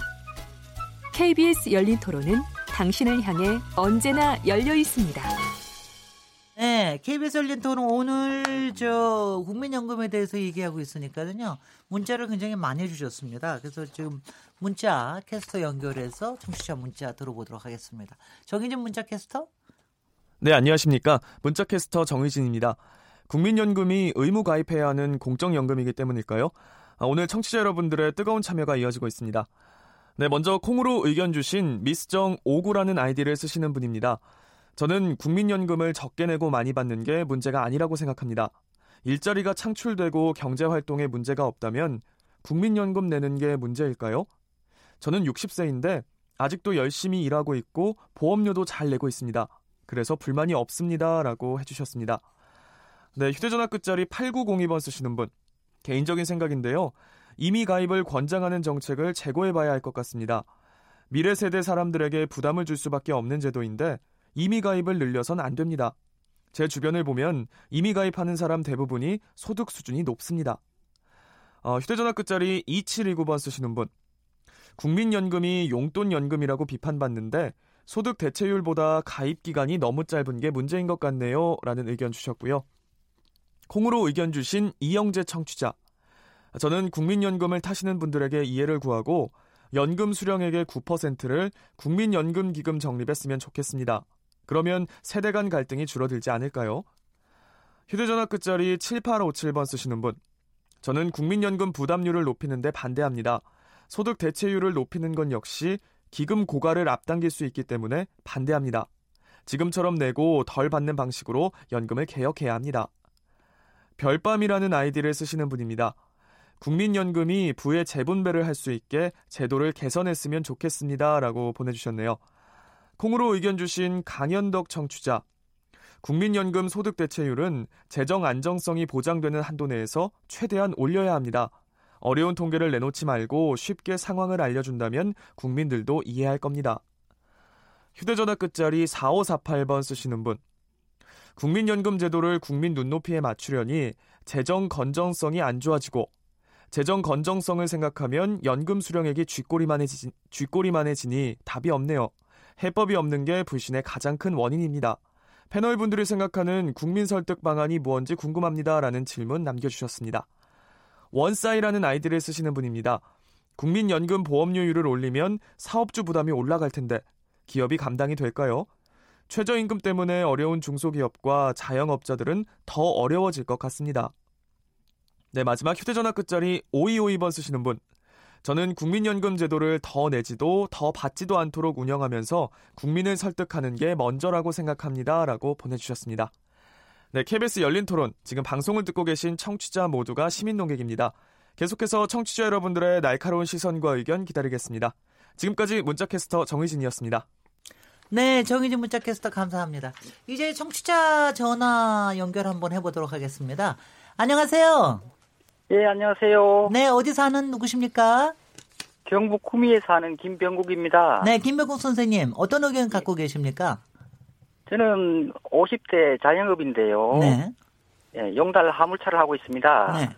KBS 열린 토론은 당신을 향해 언제나 열려 있습니다. 네, KBS 열린 토론 오늘 저 국민연금에 대해서 얘기하고 있으니까요. 문자를 굉장히 많이 주셨습니다. 그래서 지금 문자 캐스터 연결해서 청취자 문자 들어보도록 하겠습니다. 정희진 문자 캐스터? 네, 안녕하십니까. 문자 캐스터 정희진입니다. 국민연금이 의무 가입해야 하는 공적연금이기 때문일까요? 아, 오늘 청취자 여러분들의 뜨거운 참여가 이어지고 있습니다. 네, 먼저 콩으로 의견 주신 미스정 59라는 아이디를 쓰시는 분입니다. 저는 국민연금을 적게 내고 많이 받는 게 문제가 아니라고 생각합니다. 일자리가 창출되고 경제활동에 문제가 없다면 국민연금 내는 게 문제일까요? 저는 60세인데 아직도 열심히 일하고 있고 보험료도 잘 내고 있습니다. 그래서 불만이 없습니다. 라고 해주셨습니다. 네, 휴대전화 끝자리 8902번 쓰시는 분. 개인적인 생각인데요. 이미 가입을 권장하는 정책을 재고해봐야 할 것 같습니다. 미래 세대 사람들에게 부담을 줄 수밖에 없는 제도인데 이미 가입을 늘려선 안 됩니다. 제 주변을 보면 이미 가입하는 사람 대부분이 소득 수준이 높습니다. 어, 휴대전화 끝자리 2729번 쓰시는 분. 국민연금이 용돈연금이라고 비판받는데 소득 대체율보다 가입 기간이 너무 짧은 게 문제인 것 같네요. 라는 의견 주셨고요. 콩으로 의견 주신 이영재 청취자. 저는 국민연금을 타시는 분들에게 이해를 구하고 연금 수령액의 9%를 국민연금기금 적립에 쓰면 좋겠습니다. 그러면 세대 간 갈등이 줄어들지 않을까요? 휴대전화 끝자리 7857번 쓰시는 분. 저는 국민연금 부담률을 높이는데 반대합니다. 소득 대체율을 높이는 건 역시 기금 고갈을 앞당길 수 있기 때문에 반대합니다. 지금처럼 내고 덜 받는 방식으로 연금을 개혁해야 합니다. 별밤이라는 아이디를 쓰시는 분입니다. 국민연금이 부의 재분배를 할 수 있게 제도를 개선했으면 좋겠습니다. 라고 보내주셨네요. 콩으로 의견 주신 강현덕 청취자. 국민연금 소득 대체율은 재정 안정성이 보장되는 한도 내에서 최대한 올려야 합니다. 어려운 통계를 내놓지 말고 쉽게 상황을 알려준다면 국민들도 이해할 겁니다. 휴대전화 끝자리 4548번 쓰시는 분. 국민연금 제도를 국민 눈높이에 맞추려니 재정 건정성이 안 좋아지고 재정 건정성을 생각하면 연금 수령액이 쥐꼬리만해지, 쥐꼬리만해지니 답이 없네요. 해법이 없는 게 불신의 가장 큰 원인입니다. 패널 분들이 생각하는 국민 설득 방안이 무언지 궁금합니다. 라는 질문 남겨주셨습니다. 원싸이라는 아이디를 쓰시는 분입니다. 국민연금 보험료율을 올리면 사업주 부담이 올라갈 텐데 기업이 감당이 될까요? 최저임금 때문에 어려운 중소기업과 자영업자들은 더 어려워질 것 같습니다. 네, 마지막 휴대전화 끝자리 5252번 쓰시는 분. 저는 국민연금 제도를 더 내지도 더 받지도 않도록 운영하면서 국민을 설득하는 게 먼저라고 생각합니다. 라고 보내주셨습니다. 네, KBS 열린 토론. 지금 방송을 듣고 계신 청취자 모두가 시민 농객입니다. 계속해서 청취자 여러분들의 날카로운 시선과 의견 기다리겠습니다. 지금까지 문자캐스터 정의진이었습니다. 네, 정의진 문자캐스터 감사합니다. 이제 청취자 전화 연결 한번 해보도록 하겠습니다. 안녕하세요. 예, 안녕하세요. 네, 어디 사는 누구십니까? 경북 구미에 사는 김병국입니다. 네, 김병국 선생님, 어떤 의견 갖고 계십니까? 저는 50대 자영업인데요. 네. 예, 용달 화물차를 하고 있습니다. 네.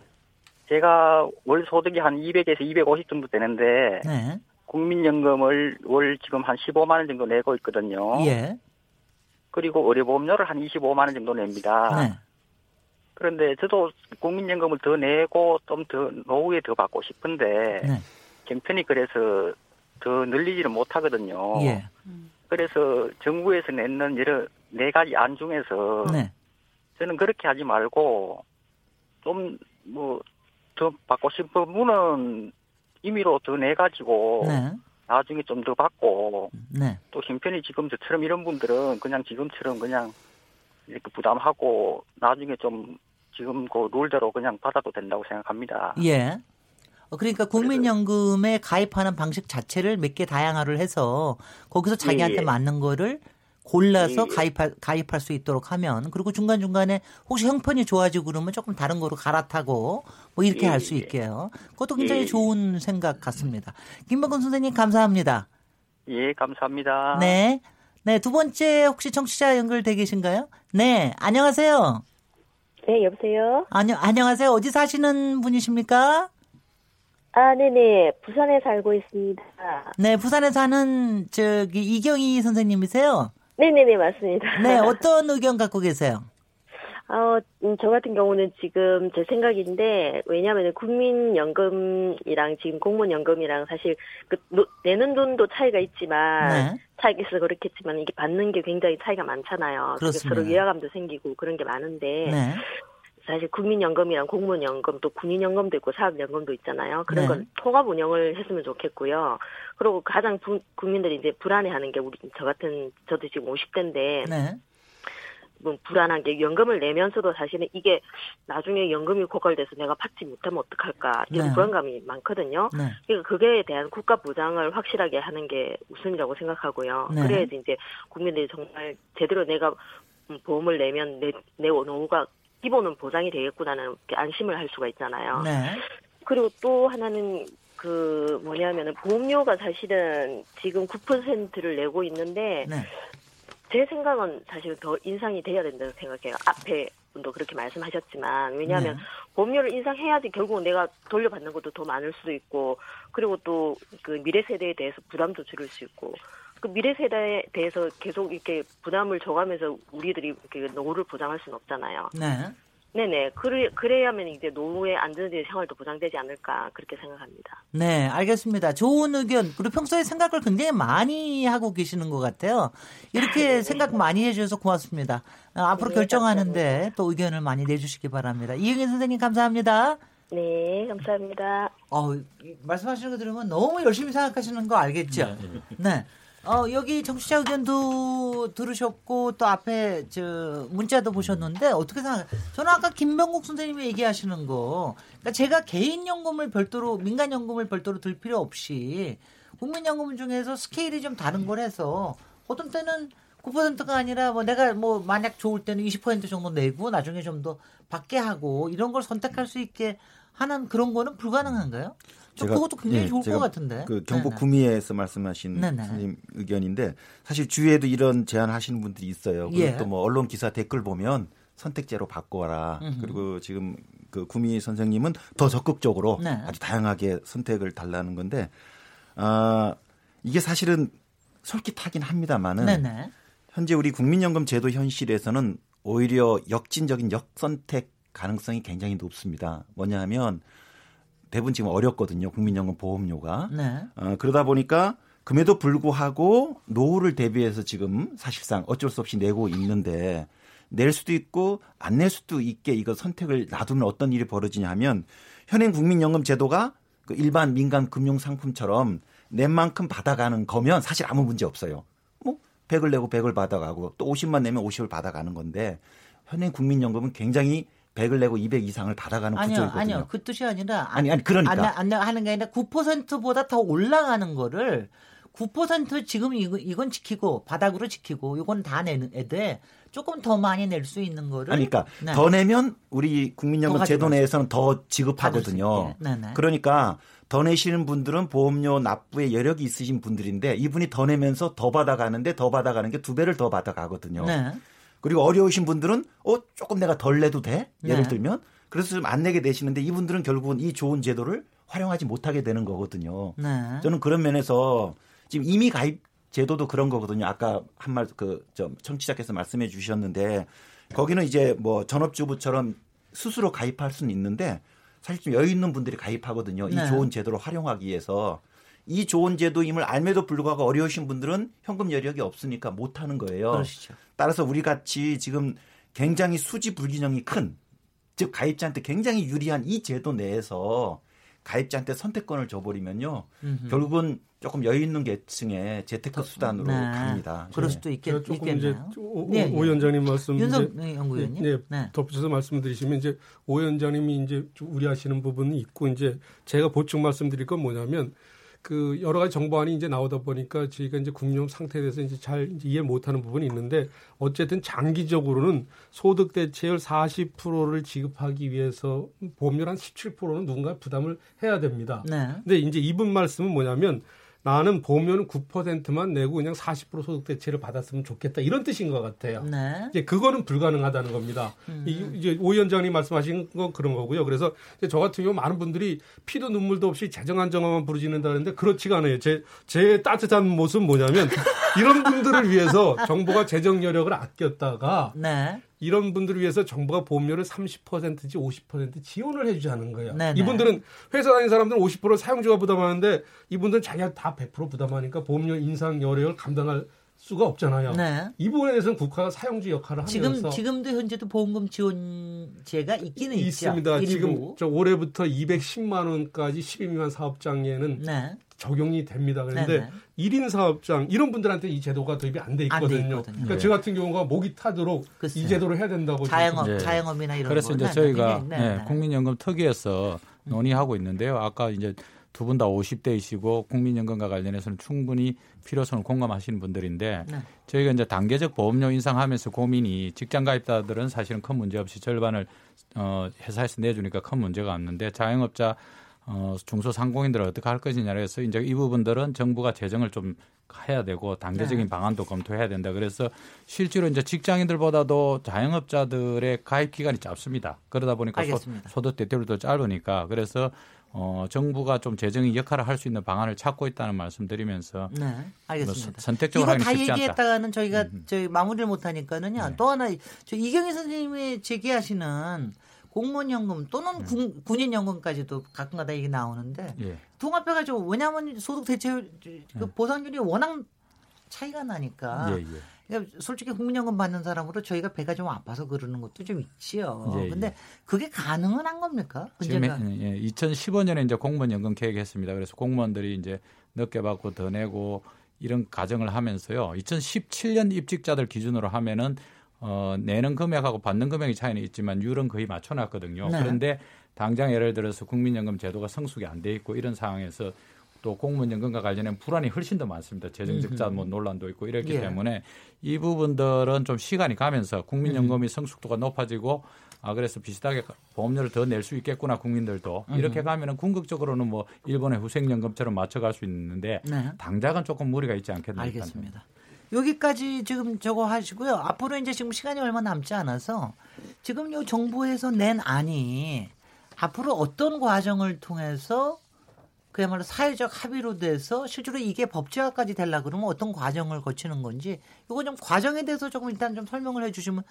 제가 월 소득이 한 200에서 250 정도 되는데, 네. 국민연금을 월 지금 한 15만 원 정도 내고 있거든요. 예. 그리고 의료보험료를 한 25만 원 정도 냅니다. 네. 그런데 저도 국민연금을 더 내고 좀 더 노후에 더 받고 싶은데 네. 경편이 그래서 더 늘리지를 못하거든요. 예. 그래서 정부에서 내는 여러 네 가지 안 중에서 네. 저는 그렇게 하지 말고 좀 뭐 더 받고 싶은 분은 임의로 더 내 가지고 네. 나중에 좀 더 받고 네. 또 형편이 지금 저처럼 이런 분들은 그냥 지금처럼 그냥 이렇게 부담하고 나중에 좀 지금 그 룰대로 그냥 받아도 된다고 생각합니다. 예. 어, 그러니까 국민연금에 가입하는 방식 자체를 몇 개 다양화를 해서 거기서 자기한테 예, 예. 맞는 거를 골라서 예, 예. 가입할, 가입할 수 있도록 하면 그리고 중간 중간에 혹시 형편이 좋아지고 그러면 조금 다른 거로 갈아타고 뭐 이렇게 할수 예, 예. 있게요. 그것도 굉장히 좋은 생각 같습니다. 김범근 선생님 감사합니다. 예, 감사합니다. 네. 네, 두 번째 혹시 청취자 연결돼 계신가요? 네, 안녕하세요. 네, 여보세요? 안녕, 안녕하세요. 어디 사시는 분이십니까? 아, 네네. 부산에 살고 있습니다. 네, 부산에 사는 저기 이경희 선생님이세요? 네네네, 맞습니다. 네, 어떤 의견 갖고 계세요? 어, 음, 저 같은 경우는 지금 제 생각인데, 왜냐하면 국민연금이랑 지금 공무원연금이랑 사실 그 노, 내는 돈도 차이가 있지만, 네. 차이가 있어 그렇겠지만, 이게 받는 게 굉장히 차이가 많잖아요. 그렇습니다. 서로 위화감도 생기고 그런 게 많은데, 네. 사실 국민연금이랑 공무원연금 또 군인연금도 있고 사업연금도 있잖아요. 그런 네. 건 통합 운영을 했으면 좋겠고요. 그리고 가장 부, 국민들이 이제 불안해하는 게 우리 저 같은 저도 지금 50대인데 네. 뭐 불안한 게 연금을 내면서도 사실은 이게 나중에 연금이 고갈돼서 내가 받지 못하면 어떡할까 이런 네. 불안감이 많거든요. 네. 그러니까 그게 대한 국가 보장을 확실하게 하는 게 우선이라고 생각하고요. 네. 그래야지 이제 국민들이 정말 제대로 내가 보험을 내면 내, 내 노후가 기본은 보장이 되겠구나는 안심을 할 수가 있잖아요. 네. 그리고 또 하나는 그 뭐냐면은 보험료가 사실은 지금 9%를 내고 있는데 네. 제 생각은 사실 더 인상이 돼야 된다고 생각해요. 앞에 분도 그렇게 말씀하셨지만 왜냐하면 네. 보험료를 인상해야지 결국은 내가 돌려받는 것도 더 많을 수도 있고 그리고 또 그 미래 세대에 대해서 부담도 줄일 수 있고 그 미래 세대에 대해서 계속 이렇게 부담을 줘가면서 우리들이 이렇게 노후를 보장할 수는 없잖아요. 네. 네네. 그래, 그래야면 이제 노후의 안전한 생활도 보장되지 않을까 그렇게 생각합니다. 네, 알겠습니다. 좋은 의견. 그리고 평소에 생각을 굉장히 많이 하고 계시는 것 같아요. 이렇게 네. 생각 많이 해주셔서 고맙습니다. 어, 앞으로 네, 결정하는데 감사합니다. 또 의견을 많이 내주시기 바랍니다. 이영애 선생님 감사합니다. 네, 감사합니다. 어, 말씀하시는 거 들으면 너무 열심히 생각하시는 거 알겠죠? 네. 네. 어, 여기 정치자 의견도 들으셨고 또 앞에 저 문자도 보셨는데 어떻게 생각해요? 저는 아까 김병국 선생님이 얘기하시는 거 그러니까 제가 개인 연금을 별도로 민간 연금을 별도로 들 필요 없이 국민 연금 중에서 스케일이 좀 다른 걸 해서 어떤 때는 9%가 아니라 뭐 내가 뭐 만약 좋을 때는 20% 정도 내고 나중에 좀 더 받게 하고 이런 걸 선택할 수 있게 하는 그런 거는 불가능한가요? 제가 그것도 굉장히 네, 좋을 것 같은데. 그 경북 네네. 구미에서 말씀하신 네네. 선생님 의견인데 사실 주위에도 이런 제안 하시는 분들이 있어요. 그리고 예. 또뭐 언론 기사 댓글 보면 선택제로 바꿔라. 음흠. 그리고 지금 그 구미 선생님은 더 적극적으로 네. 아주 다양하게 선택을 달라는 건데 아 이게 사실은 솔깃하긴 합니다만은 네네. 현재 우리 국민연금 제도 현실에서는 오히려 역진적인 역선택 가능성이 굉장히 높습니다. 뭐냐 하면 대부분 지금 어렵거든요. 국민연금 보험료가. 네. 어, 그러다 보니까 금에도 불구하고 노후를 대비해서 지금 사실상 어쩔 수 없이 내고 있는데 낼 수도 있고 안 낼 수도 있게 이거 선택을 놔두면 어떤 일이 벌어지냐 하면 현행 국민연금 제도가 그 일반 민간 금융 상품처럼 낸 만큼 받아가는 거면 사실 아무 문제 없어요. 뭐 100을 내고 100을 받아가고 또 50만 내면 50을 받아가는 건데 현행 국민연금은 굉장히 100을 내고 200 이상을 받아가는 아니요, 구조거든요. 아니요. 그 뜻이 아니라 아니 아니 그러니까 안, 안 하는 게 아니라 9%보다 더 올라가는 거를 9% 지금 이건 지키고 바닥으로 지키고 이건 다 내는 애들 조금 더 많이 낼 수 있는 거를 그러니까 네. 더 내면 우리 국민연금 제도 내에서는 더 지급하거든요. 네, 네. 그러니까 더 내시는 분들은 보험료 납부에 여력이 있으신 분들인데 이분이 더 내면서 더 받아가는데 더 받아가는 게 두 배를 더 받아가거든요. 네. 그리고 어려우신 분들은 어 조금 내가 덜 내도 돼 예를 네. 들면 그래서 좀 안 내게 되시는데 이분들은 결국은 이 좋은 제도를 활용하지 못하게 되는 거거든요. 네. 저는 그런 면에서 지금 이미 가입 제도도 그런 거거든요. 아까 한 말 그좀 청취자께서 말씀해 주셨는데 거기는 이제 뭐 전업주부처럼 스스로 가입할 수는 있는데 사실 좀 여유 있는 분들이 가입하거든요. 이 네. 좋은 제도를 활용하기 위해서 이 좋은 제도임을 알매도 불구하고 어려우신 분들은 현금 여력이 없으니까 못 하는 거예요. 그러시죠. 따라서 우리 같이 지금 굉장히 수지 불균형이 큰, 즉 가입자한테 굉장히 유리한 이 제도 내에서 가입자한테 선택권을 줘버리면요. 음흠. 결국은 조금 여유 있는 계층의 재테크 수단으로 네. 갑니다. 그럴 네. 수도 있겠, 조금 있겠네요. 이제 오, 네, 오 위원장님 말씀 윤석 연구위원님 네, 네. 덧붙여서 말씀드리시면 이제 오 위원장님이 이제 우려하시는 부분이 있고 이제 제가 보충 말씀드릴 건 뭐냐면 그 여러 가지 정보안이 이제 나오다 보니까 저희가 이제 국민연금 상태에 대해서 이제 잘 이제 이해 못하는 부분이 있는데 어쨌든 장기적으로는 소득 대체율 40%를 지급하기 위해서 보험료 한 17%는 누군가 부담을 해야 됩니다. 네. 근데 이제 이분 말씀은 뭐냐면 나는 보면 9%만 내고 그냥 40% 소득 대체를 받았으면 좋겠다 이런 뜻인 것 같아요. 네. 이제 그거는 불가능하다는 겁니다. 음. 이, 이제 오 위원장님 말씀하신 건 그런 거고요. 그래서 저 같은 경우 많은 분들이 피도 눈물도 없이 재정 안정화만 부르짖는다는데 그렇지가 않아요. 제, 제 따뜻한 모습은 뭐냐면 이런 분들을 위해서 정부가 재정 여력을 아꼈다가 네. 이런 분들을 위해서 정부가 보험료를 30%지 50% 지원을 해주자는 거예요. 네네. 이분들은 회사 다니는 사람들은 50% 사용주가 부담하는데 이분들은 자기가 다 100% 부담하니까 보험료 인상 여력을 감당할 수가 없잖아요. 네. 이 부분에 대해서는 국가가 사용주 역할을 하면서 지금 지금도 현재도 보험금 지원제가 있기는 있습니다. 있죠. 지금 저 올해부터 210만 원까지 12 미만 사업장에는 네. 적용이 됩니다. 그런데 네네. 1인 사업장 이런 분들한테 이 제도가 도입이 안 돼 있거든요. 안 있거든요. 그러니까 네. 저 같은 경우가 목이 타도록 글쎄요. 이 제도를 해야 된다고 자영업, 네. 자영업이나 이런 그래서 이제 저희가 네, 네, 국민연금 특위에서 논의하고 있는데요. 아까 이제 두 분 다 50대이시고 국민연금과 관련해서는 충분히 필요성을 공감하시는 분들인데 네. 저희가 이제 단계적 보험료 인상하면서 고민이 직장 가입자들은 사실은 큰 문제 없이 절반을 어, 회사에서 내주니까 큰 문제가 없는데 자영업자 어, 중소상공인들을 어떻게 할 것이냐 해서 이제 이 부분들은 정부가 재정을 좀 해야 되고 단계적인 네. 방안도 검토해야 된다. 그래서 실제로 이제 직장인들보다도 자영업자들의 가입 기간이 짧습니다. 그러다 보니까 소, 소득 대체율도 짧으니까 그래서 어, 정부가 좀 재정의 역할을 할 수 있는 방안을 찾고 있다는 말씀드리면서 네, 알겠습니다. 뭐 선택적으로 이거 다 얘기했다가는 저희가 음. 저희 마무리를 못 하니까는요. 네. 또 하나 저 이경희 선생님이 제기하시는 공무원연금 또는 네. 군, 군인연금까지도 가끔가다 얘기 나오는데 예. 통합해가지고 왜냐하면 소득 대체율 그 네. 보상률이 워낙 차이가 나니까. 예, 예. 그러니까 솔직히 국민연금 받는 사람으로 저희가 배가 좀 아파서 그러는 것도 좀 있지요. 예, 예. 근데 그게 가능은 한 겁니까? 문제가. 지금 예, 2015년에 이제 공무원연금 계획했습니다. 그래서 공무원들이 이제 늦게 받고 더 내고 이런 가정을 하면서요. 2017년 입직자들 기준으로 하면은 어, 내는 금액하고 받는 금액의 차이는 있지만 율은 거의 맞춰놨거든요. 네. 그런데 당장 예를 들어서 국민연금 제도가 성숙이 안 돼 있고 이런 상황에서 또 공무원연금과 관련된 불안이 훨씬 더 많습니다. 재정적자 뭐 논란도 있고 이렇기 예. 때문에 이 부분들은 좀 시간이 가면서 국민연금이 성숙도가 높아지고 아 그래서 비슷하게 보험료를 더 낼 수 있겠구나 국민들도 이렇게 가면은 궁극적으로는 뭐 일본의 후생연금처럼 맞춰갈 수 있는데 네. 당장은 조금 무리가 있지 않겠나 알겠습니다. 여기까지 지금 저거 하시고요. 앞으로 이제 지금 시간이 얼마 남지 않아서 지금 요 정부에서 낸 안이 앞으로 어떤 과정을 통해서 그야말로 사회적 합의로 돼서 실제로 이게 법제화까지 되려 그러면 어떤 과정을 거치는 건지 이거 좀 과정에 대해서 조금 일단 좀 설명을 해 주시면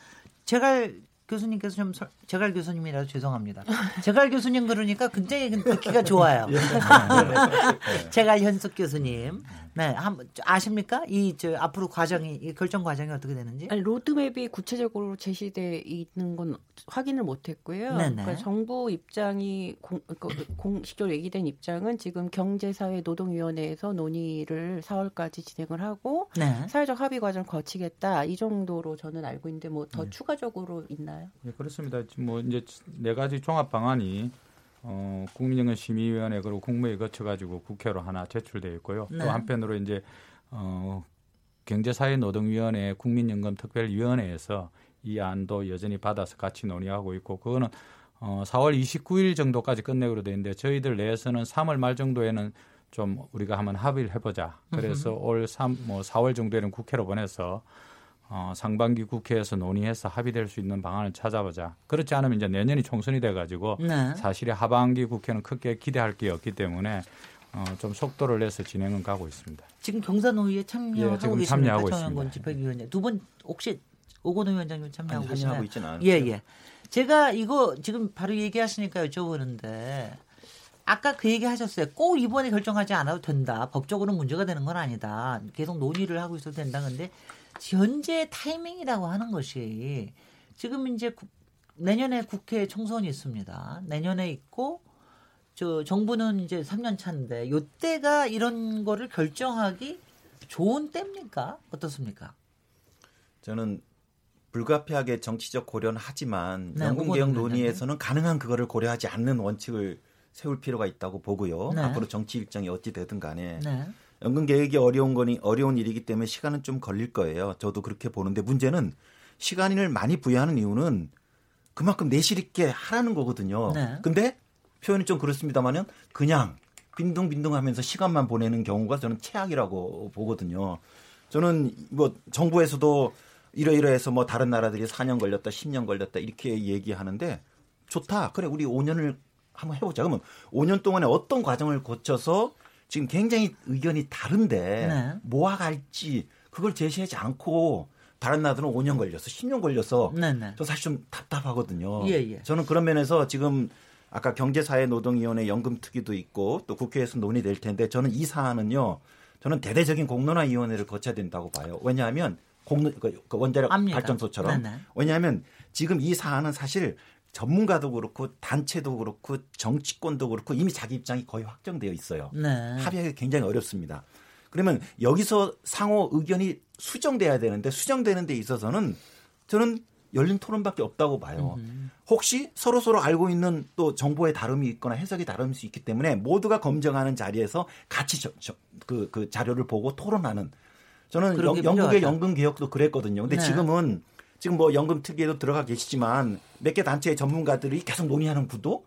제가 교수님께서 좀 제갈 교수님이라서 죄송합니다. 제갈 교수님 그러니까 굉장히 듣기가 좋아요. 예. 제갈 현숙 교수님. 네, 한번 아십니까? 이 저 앞으로 과정이 이 결정 과정이 어떻게 되는지? 아니, 로드맵이 구체적으로 제시돼 있는 건 확인을 못 했고요. 그러니까 정부 입장이 공, 그, 공식적으로 얘기된 입장은 지금 경제사회 노동위원회에서 논의를 4월까지 진행을 하고 네. 사회적 합의 과정을 거치겠다. 이 정도로 저는 알고 있는데 뭐더 네. 추가적으로 있나요? 네, 그렇습니다. 뭐 이제 네 가지 종합 방안이 어, 국민연금 심의위원회 그리고 국무회의 거쳐 가지고 국회로 하나 제출되어 있고요. 네. 또 한편으로 이제 어, 경제사회노동위원회 국민연금 특별위원회에서 이 안도 여전히 받아서 같이 논의하고 있고 그거는 어, 4월 29일 정도까지 끝내기로 돼 있는데 저희들 내에서는 3월 말 정도에는 좀 우리가 한번 합의를 해보자. 그래서 올 3, 뭐 4월 정도에는 국회로 보내서 어, 상반기 국회에서 논의해서 합의될 수 있는 방안을 찾아보자. 그렇지 않으면 이제 내년이 총선이 돼가지고 네. 사실이 하반기 국회는 크게 기대할 게 없기 때문에 어, 좀 속도를 내서 진행은 가고 있습니다. 지금 경사노위에 참여하고 예, 지금 계십니까? 참여하고 있습니다. 집회위원회 두분 혹시 오건호 위원장님 참여하고 계시나요? 참여하고 있지는 않아요. 예, 예. 제가 이거 지금 바로 얘기하시니까 여쭤보는데 아까 그 얘기 하셨어요. 꼭 이번에 결정하지 않아도 된다. 법적으로 문제가 되는 건 아니다. 계속 논의를 하고 있어도 된다. 근데 현재 타이밍이라고 하는 것이 지금 이제 내년에 국회 총선이 있습니다. 내년에 있고 저 정부는 이제 3년 차인데 요때가 이런 거를 결정하기 좋은 때입니까? 어떻습니까? 저는 불가피하게 정치적 고려는 하지만 네, 연금개혁 논의에서는 가능한 그거를 고려하지 않는 원칙을 세울 필요가 있다고 보고요. 네. 앞으로 정치 일정이 어찌 되든 간에 네. 연금 계획이 어려운 거니 어려운 일이기 때문에 시간은 좀 걸릴 거예요. 저도 그렇게 보는데 문제는 시간을 많이 부여하는 이유는 그만큼 내실 있게 하라는 거거든요. 네. 근데 표현이 좀 그렇습니다만은 그냥 빈둥빈둥하면서 시간만 보내는 경우가 저는 최악이라고 보거든요. 저는 뭐 정부에서도 이러이러해서 뭐 다른 나라들이 4년 걸렸다, 10년 걸렸다 이렇게 얘기하는데 좋다. 그래 우리 5년을 한번 해보자. 그러면 5년 동안에 어떤 과정을 거쳐서 지금 굉장히 의견이 다른데 네. 모아갈지 그걸 제시하지 않고 다른 나라들은 5년 걸렸어, 10년 걸려서 네, 네. 저 사실 좀 답답하거든요. 예, 예. 저는 그런 면에서 지금 아까 경제사회노동위원회 연금특위도 있고 또 국회에서 논의될 텐데 저는 이 사안은요. 저는 대대적인 공론화위원회를 거쳐야 된다고 봐요. 왜냐하면 공론 그, 그 원자력 압니다. 발전소처럼 네네. 왜냐하면 지금 이 사안은 사실 전문가도 그렇고 단체도 그렇고 정치권도 그렇고 이미 자기 입장이 거의 확정되어 있어요. 네. 합의하기 굉장히 어렵습니다. 그러면 여기서 상호 의견이 수정돼야 되는데 수정되는 데 있어서는 저는 열린 토론밖에 없다고 봐요. 혹시 서로 서로 알고 있는 또 정보의 다름이 있거나 해석이 다를 수 있기 때문에 모두가 검증하는 자리에서 같이 저, 저, 그, 그 자료를 보고 토론하는 저는 영, 영국의 연금 개혁도 그랬거든요. 근데 네. 지금은 지금 뭐 연금 특위에도 들어가 계시지만 몇 개 단체의 전문가들이 계속 논의하는 구도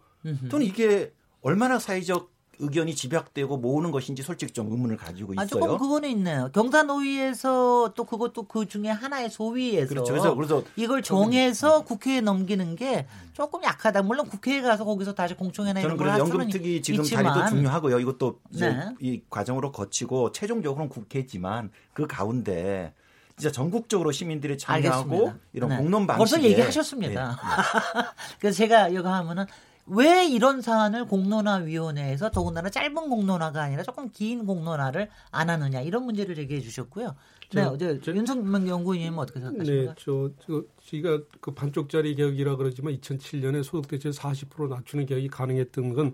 저는 이게 얼마나 사회적 의견이 집약되고 모으는 것인지 솔직히 좀 의문을 가지고 있어요. 아, 조금 그거는 있네요. 경사노위에서 또 그것도 그 중에 하나의 소위에서 그렇죠. 그래서, 그래서 이걸 정해서 국회에 넘기는 게 조금 약하다. 물론 국회에 가서 거기서 다시 공청회 내는 저는 그래서 연금특위 지금 있지만. 자리도 중요하고요. 이것도 네. 이 과정으로 거치고 최종적으로는 국회지만 그 가운데 진짜 전국적으로 시민들이 참여하고 알겠습니다. 이런 네. 공론 방식 벌써 얘기하셨습니다. 네. 그래서 제가 이거 하면은 왜 이런 사안을 공론화위원회에서 더군다나 짧은 공론화가 아니라 조금 긴 공론화를 안 하느냐 이런 문제를 얘기해 주셨고요. 네, 어제 윤석명 연구위원님 어떻게 생각하십니까? 네, 저, 저 저희가 그 반쪽짜리 개혁이라 그러지만 2007년에 소득 대체 40% 낮추는 개혁이 가능했던 건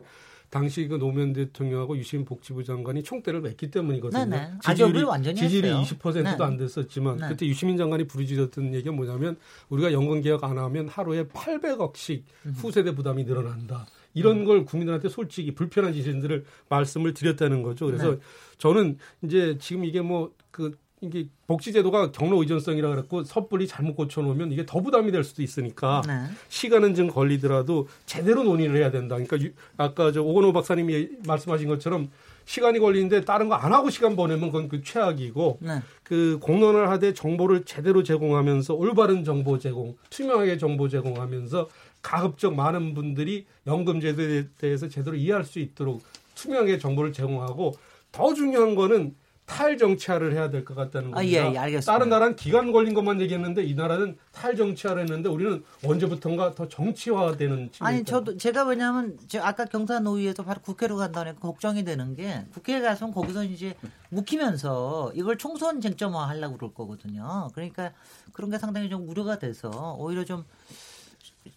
당시 그 노무현 대통령하고 유시민 복지부 장관이 총대를 맸기 때문이거든요. 네네. 지지율이, 완전히 지지율이 했어요. 20%도 네. 안 됐었지만 네. 그때 유시민 장관이 부르짖었던 얘기가 뭐냐면 우리가 연금 개혁 안 하면 하루에 800억씩 후세대 부담이 늘어난다. 이런 음. 걸 국민들한테 솔직히 불편한 지신들을 말씀을 드렸다는 거죠. 그래서 네. 저는 이제 지금 이게 뭐 그 이게 복지제도가 경로 의존성이라 그랬고 섣불리 잘못 고쳐놓으면 이게 더 부담이 될 수도 있으니까 네. 시간은 좀 걸리더라도 제대로 논의를 해야 된다. 그러니까 유, 아까 저 오건호 박사님이 말씀하신 것처럼 시간이 걸리는데 다른 거 안 하고 시간 보내면 그건 그 최악이고 네. 그 공론을 하되 정보를 제대로 제공하면서 올바른 정보 제공, 투명하게 정보 제공하면서 가급적 많은 분들이 연금제도에 대해서 제대로 이해할 수 있도록 투명하게 정보를 제공하고 더 중요한 거는 탈정치화를 해야 될것 같다는 겁니다. 아, 예, 예, 알겠습니다. 다른 나라는 기간 걸린 것만 얘기했는데 이 나라는 탈정치화를 했는데 우리는 언제부턴가 더 정치화되는 아니 저도 제가 왜냐하면 아까 경사노위에서 바로 국회로 간다니까 걱정이 되는 게 국회에 가서는 거기서 이제 묵히면서 이걸 총선 쟁점화 하려고 그럴 거거든요. 그러니까 그런 게 상당히 좀 우려가 돼서 오히려 좀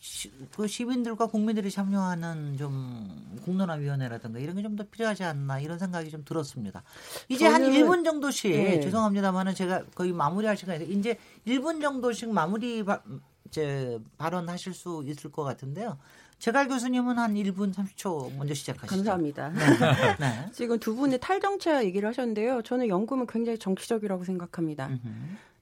시, 그 시민들과 국민들이 참여하는 좀 공론화위원회라든가 이런 게 좀 더 필요하지 않나 이런 생각이 좀 들었습니다. 이제 한 1분 정도씩 네. 죄송합니다만은 제가 거의 마무리할 시간이 이제 1분 정도씩 마무리 바, 이제 발언하실 수 있을 것 같은데요. 제갈 교수님은 한 1분 30초 먼저 시작하시죠. 감사합니다. 네. 네. 지금 두 분의 탈정차 얘기를 하셨는데요. 저는 연금은 굉장히 정치적이라고 생각합니다.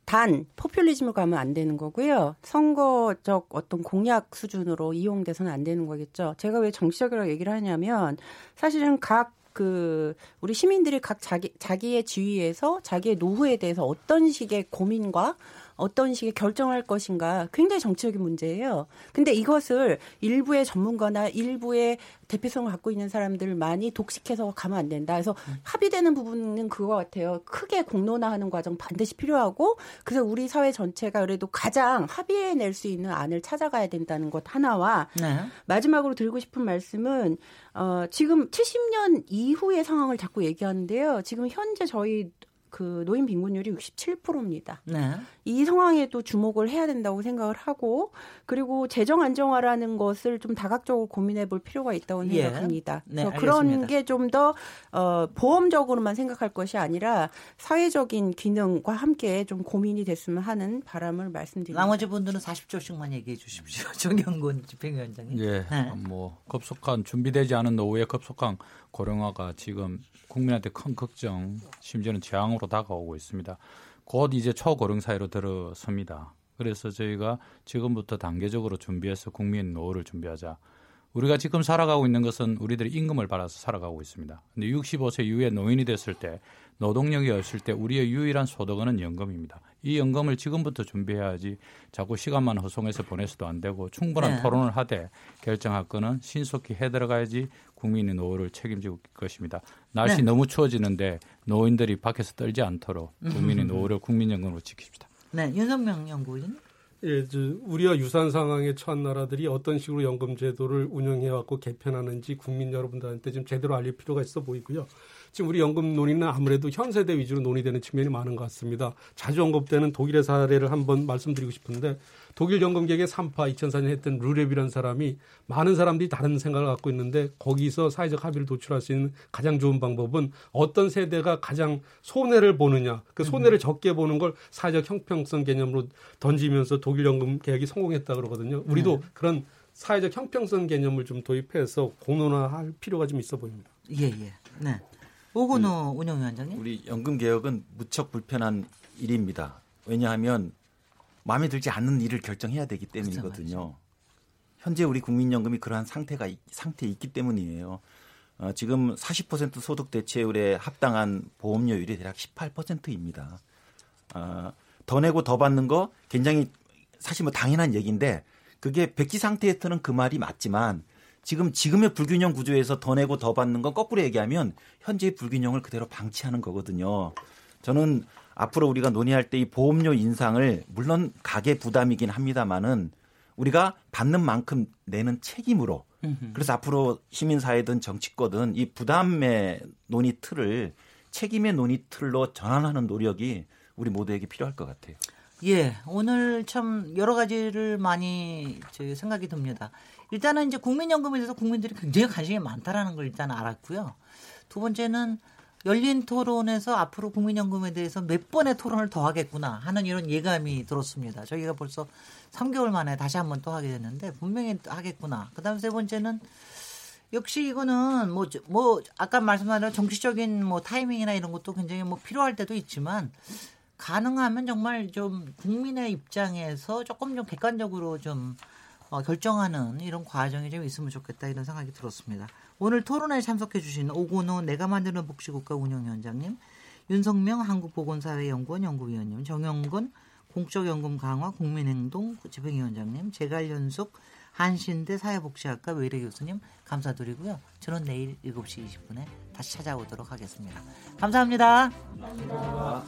단 포퓰리즘을 가면 안 되는 거고요. 선거적 어떤 공약 수준으로 이용돼서는 안 되는 거겠죠. 제가 왜 정치적이라고 얘기를 하냐면 사실은 각 그 우리 시민들이 각 자기 자기의 지위에서 자기의 노후에 대해서 어떤 식의 고민과 어떤 식의 결정할 것인가 굉장히 정치적인 문제예요. 근데 이것을 일부의 전문가나 일부의 대표성을 갖고 있는 사람들만이 독식해서 가면 안 된다. 그래서 합의되는 부분은 그거 같아요. 크게 공론화하는 과정 반드시 필요하고 그래서 우리 사회 전체가 그래도 가장 합의해낼 수 있는 안을 찾아가야 된다는 것 하나와 네. 마지막으로 드리고 싶은 말씀은 어, 지금 70년 이후의 상황을 자꾸 얘기하는데요. 지금 현재 저희 그 노인 빈곤율이 67%입니다. 네. 이 상황에도 주목을 해야 된다고 생각을 하고 그리고 재정 안정화라는 것을 좀 다각적으로 고민해 볼 필요가 있다고 예. 생각합니다. 네, 그래서 그런 게 좀 더 어, 보험적으로만 생각할 것이 아니라 사회적인 기능과 함께 좀 고민이 됐으면 하는 바람을 말씀드립니다. 나머지 분들은 40초씩만 얘기해 주십시오. 정영근 집행위원장님. 예. 네. 뭐 급속한 준비되지 않은 노후의 급속한 고령화가 지금 국민한테 큰 걱정, 심지어는 재앙으로 다가오고 있습니다. 곧 이제 초고령 사회로 들어섭니다. 그래서 저희가 지금부터 단계적으로 준비해서 국민 노후를 준비하자. 우리가 지금 살아가고 있는 것은 우리들이 임금을 받아서 살아가고 있습니다. 근데 65세 이후에 노인이 됐을 때 노동력이 없을 때 우리의 유일한 소득은 연금입니다. 이 연금을 지금부터 준비해야지 자꾸 시간만 허송해서 보내서도 안 되고 충분한 네. 토론을 하되 결정할 거는 신속히 해 들어가야지 국민의 노후를 책임질 것입니다. 날씨 네. 너무 추워지는데 노인들이 밖에서 떨지 않도록 국민의 노후를 국민연금으로 지킵시다. 네, 윤석명 연구인. 예, 우리와 유사한 상황에 처한 나라들이 어떤 식으로 연금 제도를 운영해 왔고 개편하는지 국민 여러분들한테 좀 제대로 알릴 필요가 있어 보이고요. 지금 우리 연금 논의는 아무래도 현 세대 위주로 논의되는 측면이 많은 것 같습니다. 자주 언급되는 독일의 사례를 한번 말씀드리고 싶은데 독일 연금계획의 3파 2004년 했던 루랩이라는 사람이 많은 사람들이 다른 생각을 갖고 있는데 거기서 사회적 합의를 도출할 수 있는 가장 좋은 방법은 어떤 세대가 가장 손해를 보느냐 그 손해를 적게 보는 걸 사회적 형평성 개념으로 던지면서 독일 연금 계획이 성공했다 그러거든요. 우리도 네. 그런 사회적 형평성 개념을 좀 도입해서 공론화할 필요가 좀 있어 보입니다. 예, 예. 네. 오건호 그 운영위원장님. 우리 연금 개혁은 무척 불편한 일입니다. 왜냐하면 마음에 들지 않는 일을 결정해야 되기 때문이거든요. 그렇죠, 현재 우리 국민연금이 그러한 상태가 상태에 있기 때문이에요. 어, 지금 40% 소득 대체율에 합당한 보험료율이 대략 18%입니다. 어, 더 내고 더 받는 거 굉장히 사실 뭐 당연한 얘기인데 그게 백지 상태에서는 그 말이 맞지만 지금 지금의 불균형 구조에서 더 내고 더 받는 건 거꾸로 얘기하면 현재의 불균형을 그대로 방치하는 거거든요. 저는 앞으로 우리가 논의할 때 이 보험료 인상을 물론 가계 부담이긴 합니다만은 우리가 받는 만큼 내는 책임으로 그래서 앞으로 시민사회든 정치권든 이 부담의 논의 틀을 책임의 논의 틀로 전환하는 노력이 우리 모두에게 필요할 것 같아요. 예, 오늘 참 여러 가지를 많이 생각이 듭니다. 일단은 이제 국민연금에 대해서 국민들이 굉장히 관심이 많다라는 걸 일단 알았고요. 두 번째는 열린 토론에서 앞으로 국민연금에 대해서 몇 번의 토론을 더 하겠구나 하는 이런 예감이 들었습니다. 저희가 벌써 3개월 만에 다시 한번 또 하게 됐는데 분명히 하겠구나. 그다음 세 번째는 역시 이거는 뭐, 뭐, 아까 말씀하신 대로 정치적인 뭐 타이밍이나 이런 것도 굉장히 뭐 필요할 때도 있지만 가능하면 정말 좀 국민의 입장에서 조금 좀 객관적으로 좀 어, 결정하는 이런 과정이 좀 있으면 좋겠다 이런 생각이 들었습니다. 오늘 토론에 참석해 주신 오건호 내가 만드는 복지국가 운영위원장님, 윤성명 한국보건사회연구원 연구위원님, 정영근 공적연금 강화 국민행동 집행위원장님, 제갈연숙 한신대 사회복지학과 외래 교수님 감사드리고요. 저는 내일 7시 20분에 다시 찾아오도록 하겠습니다 감사합니다. 감사합니다.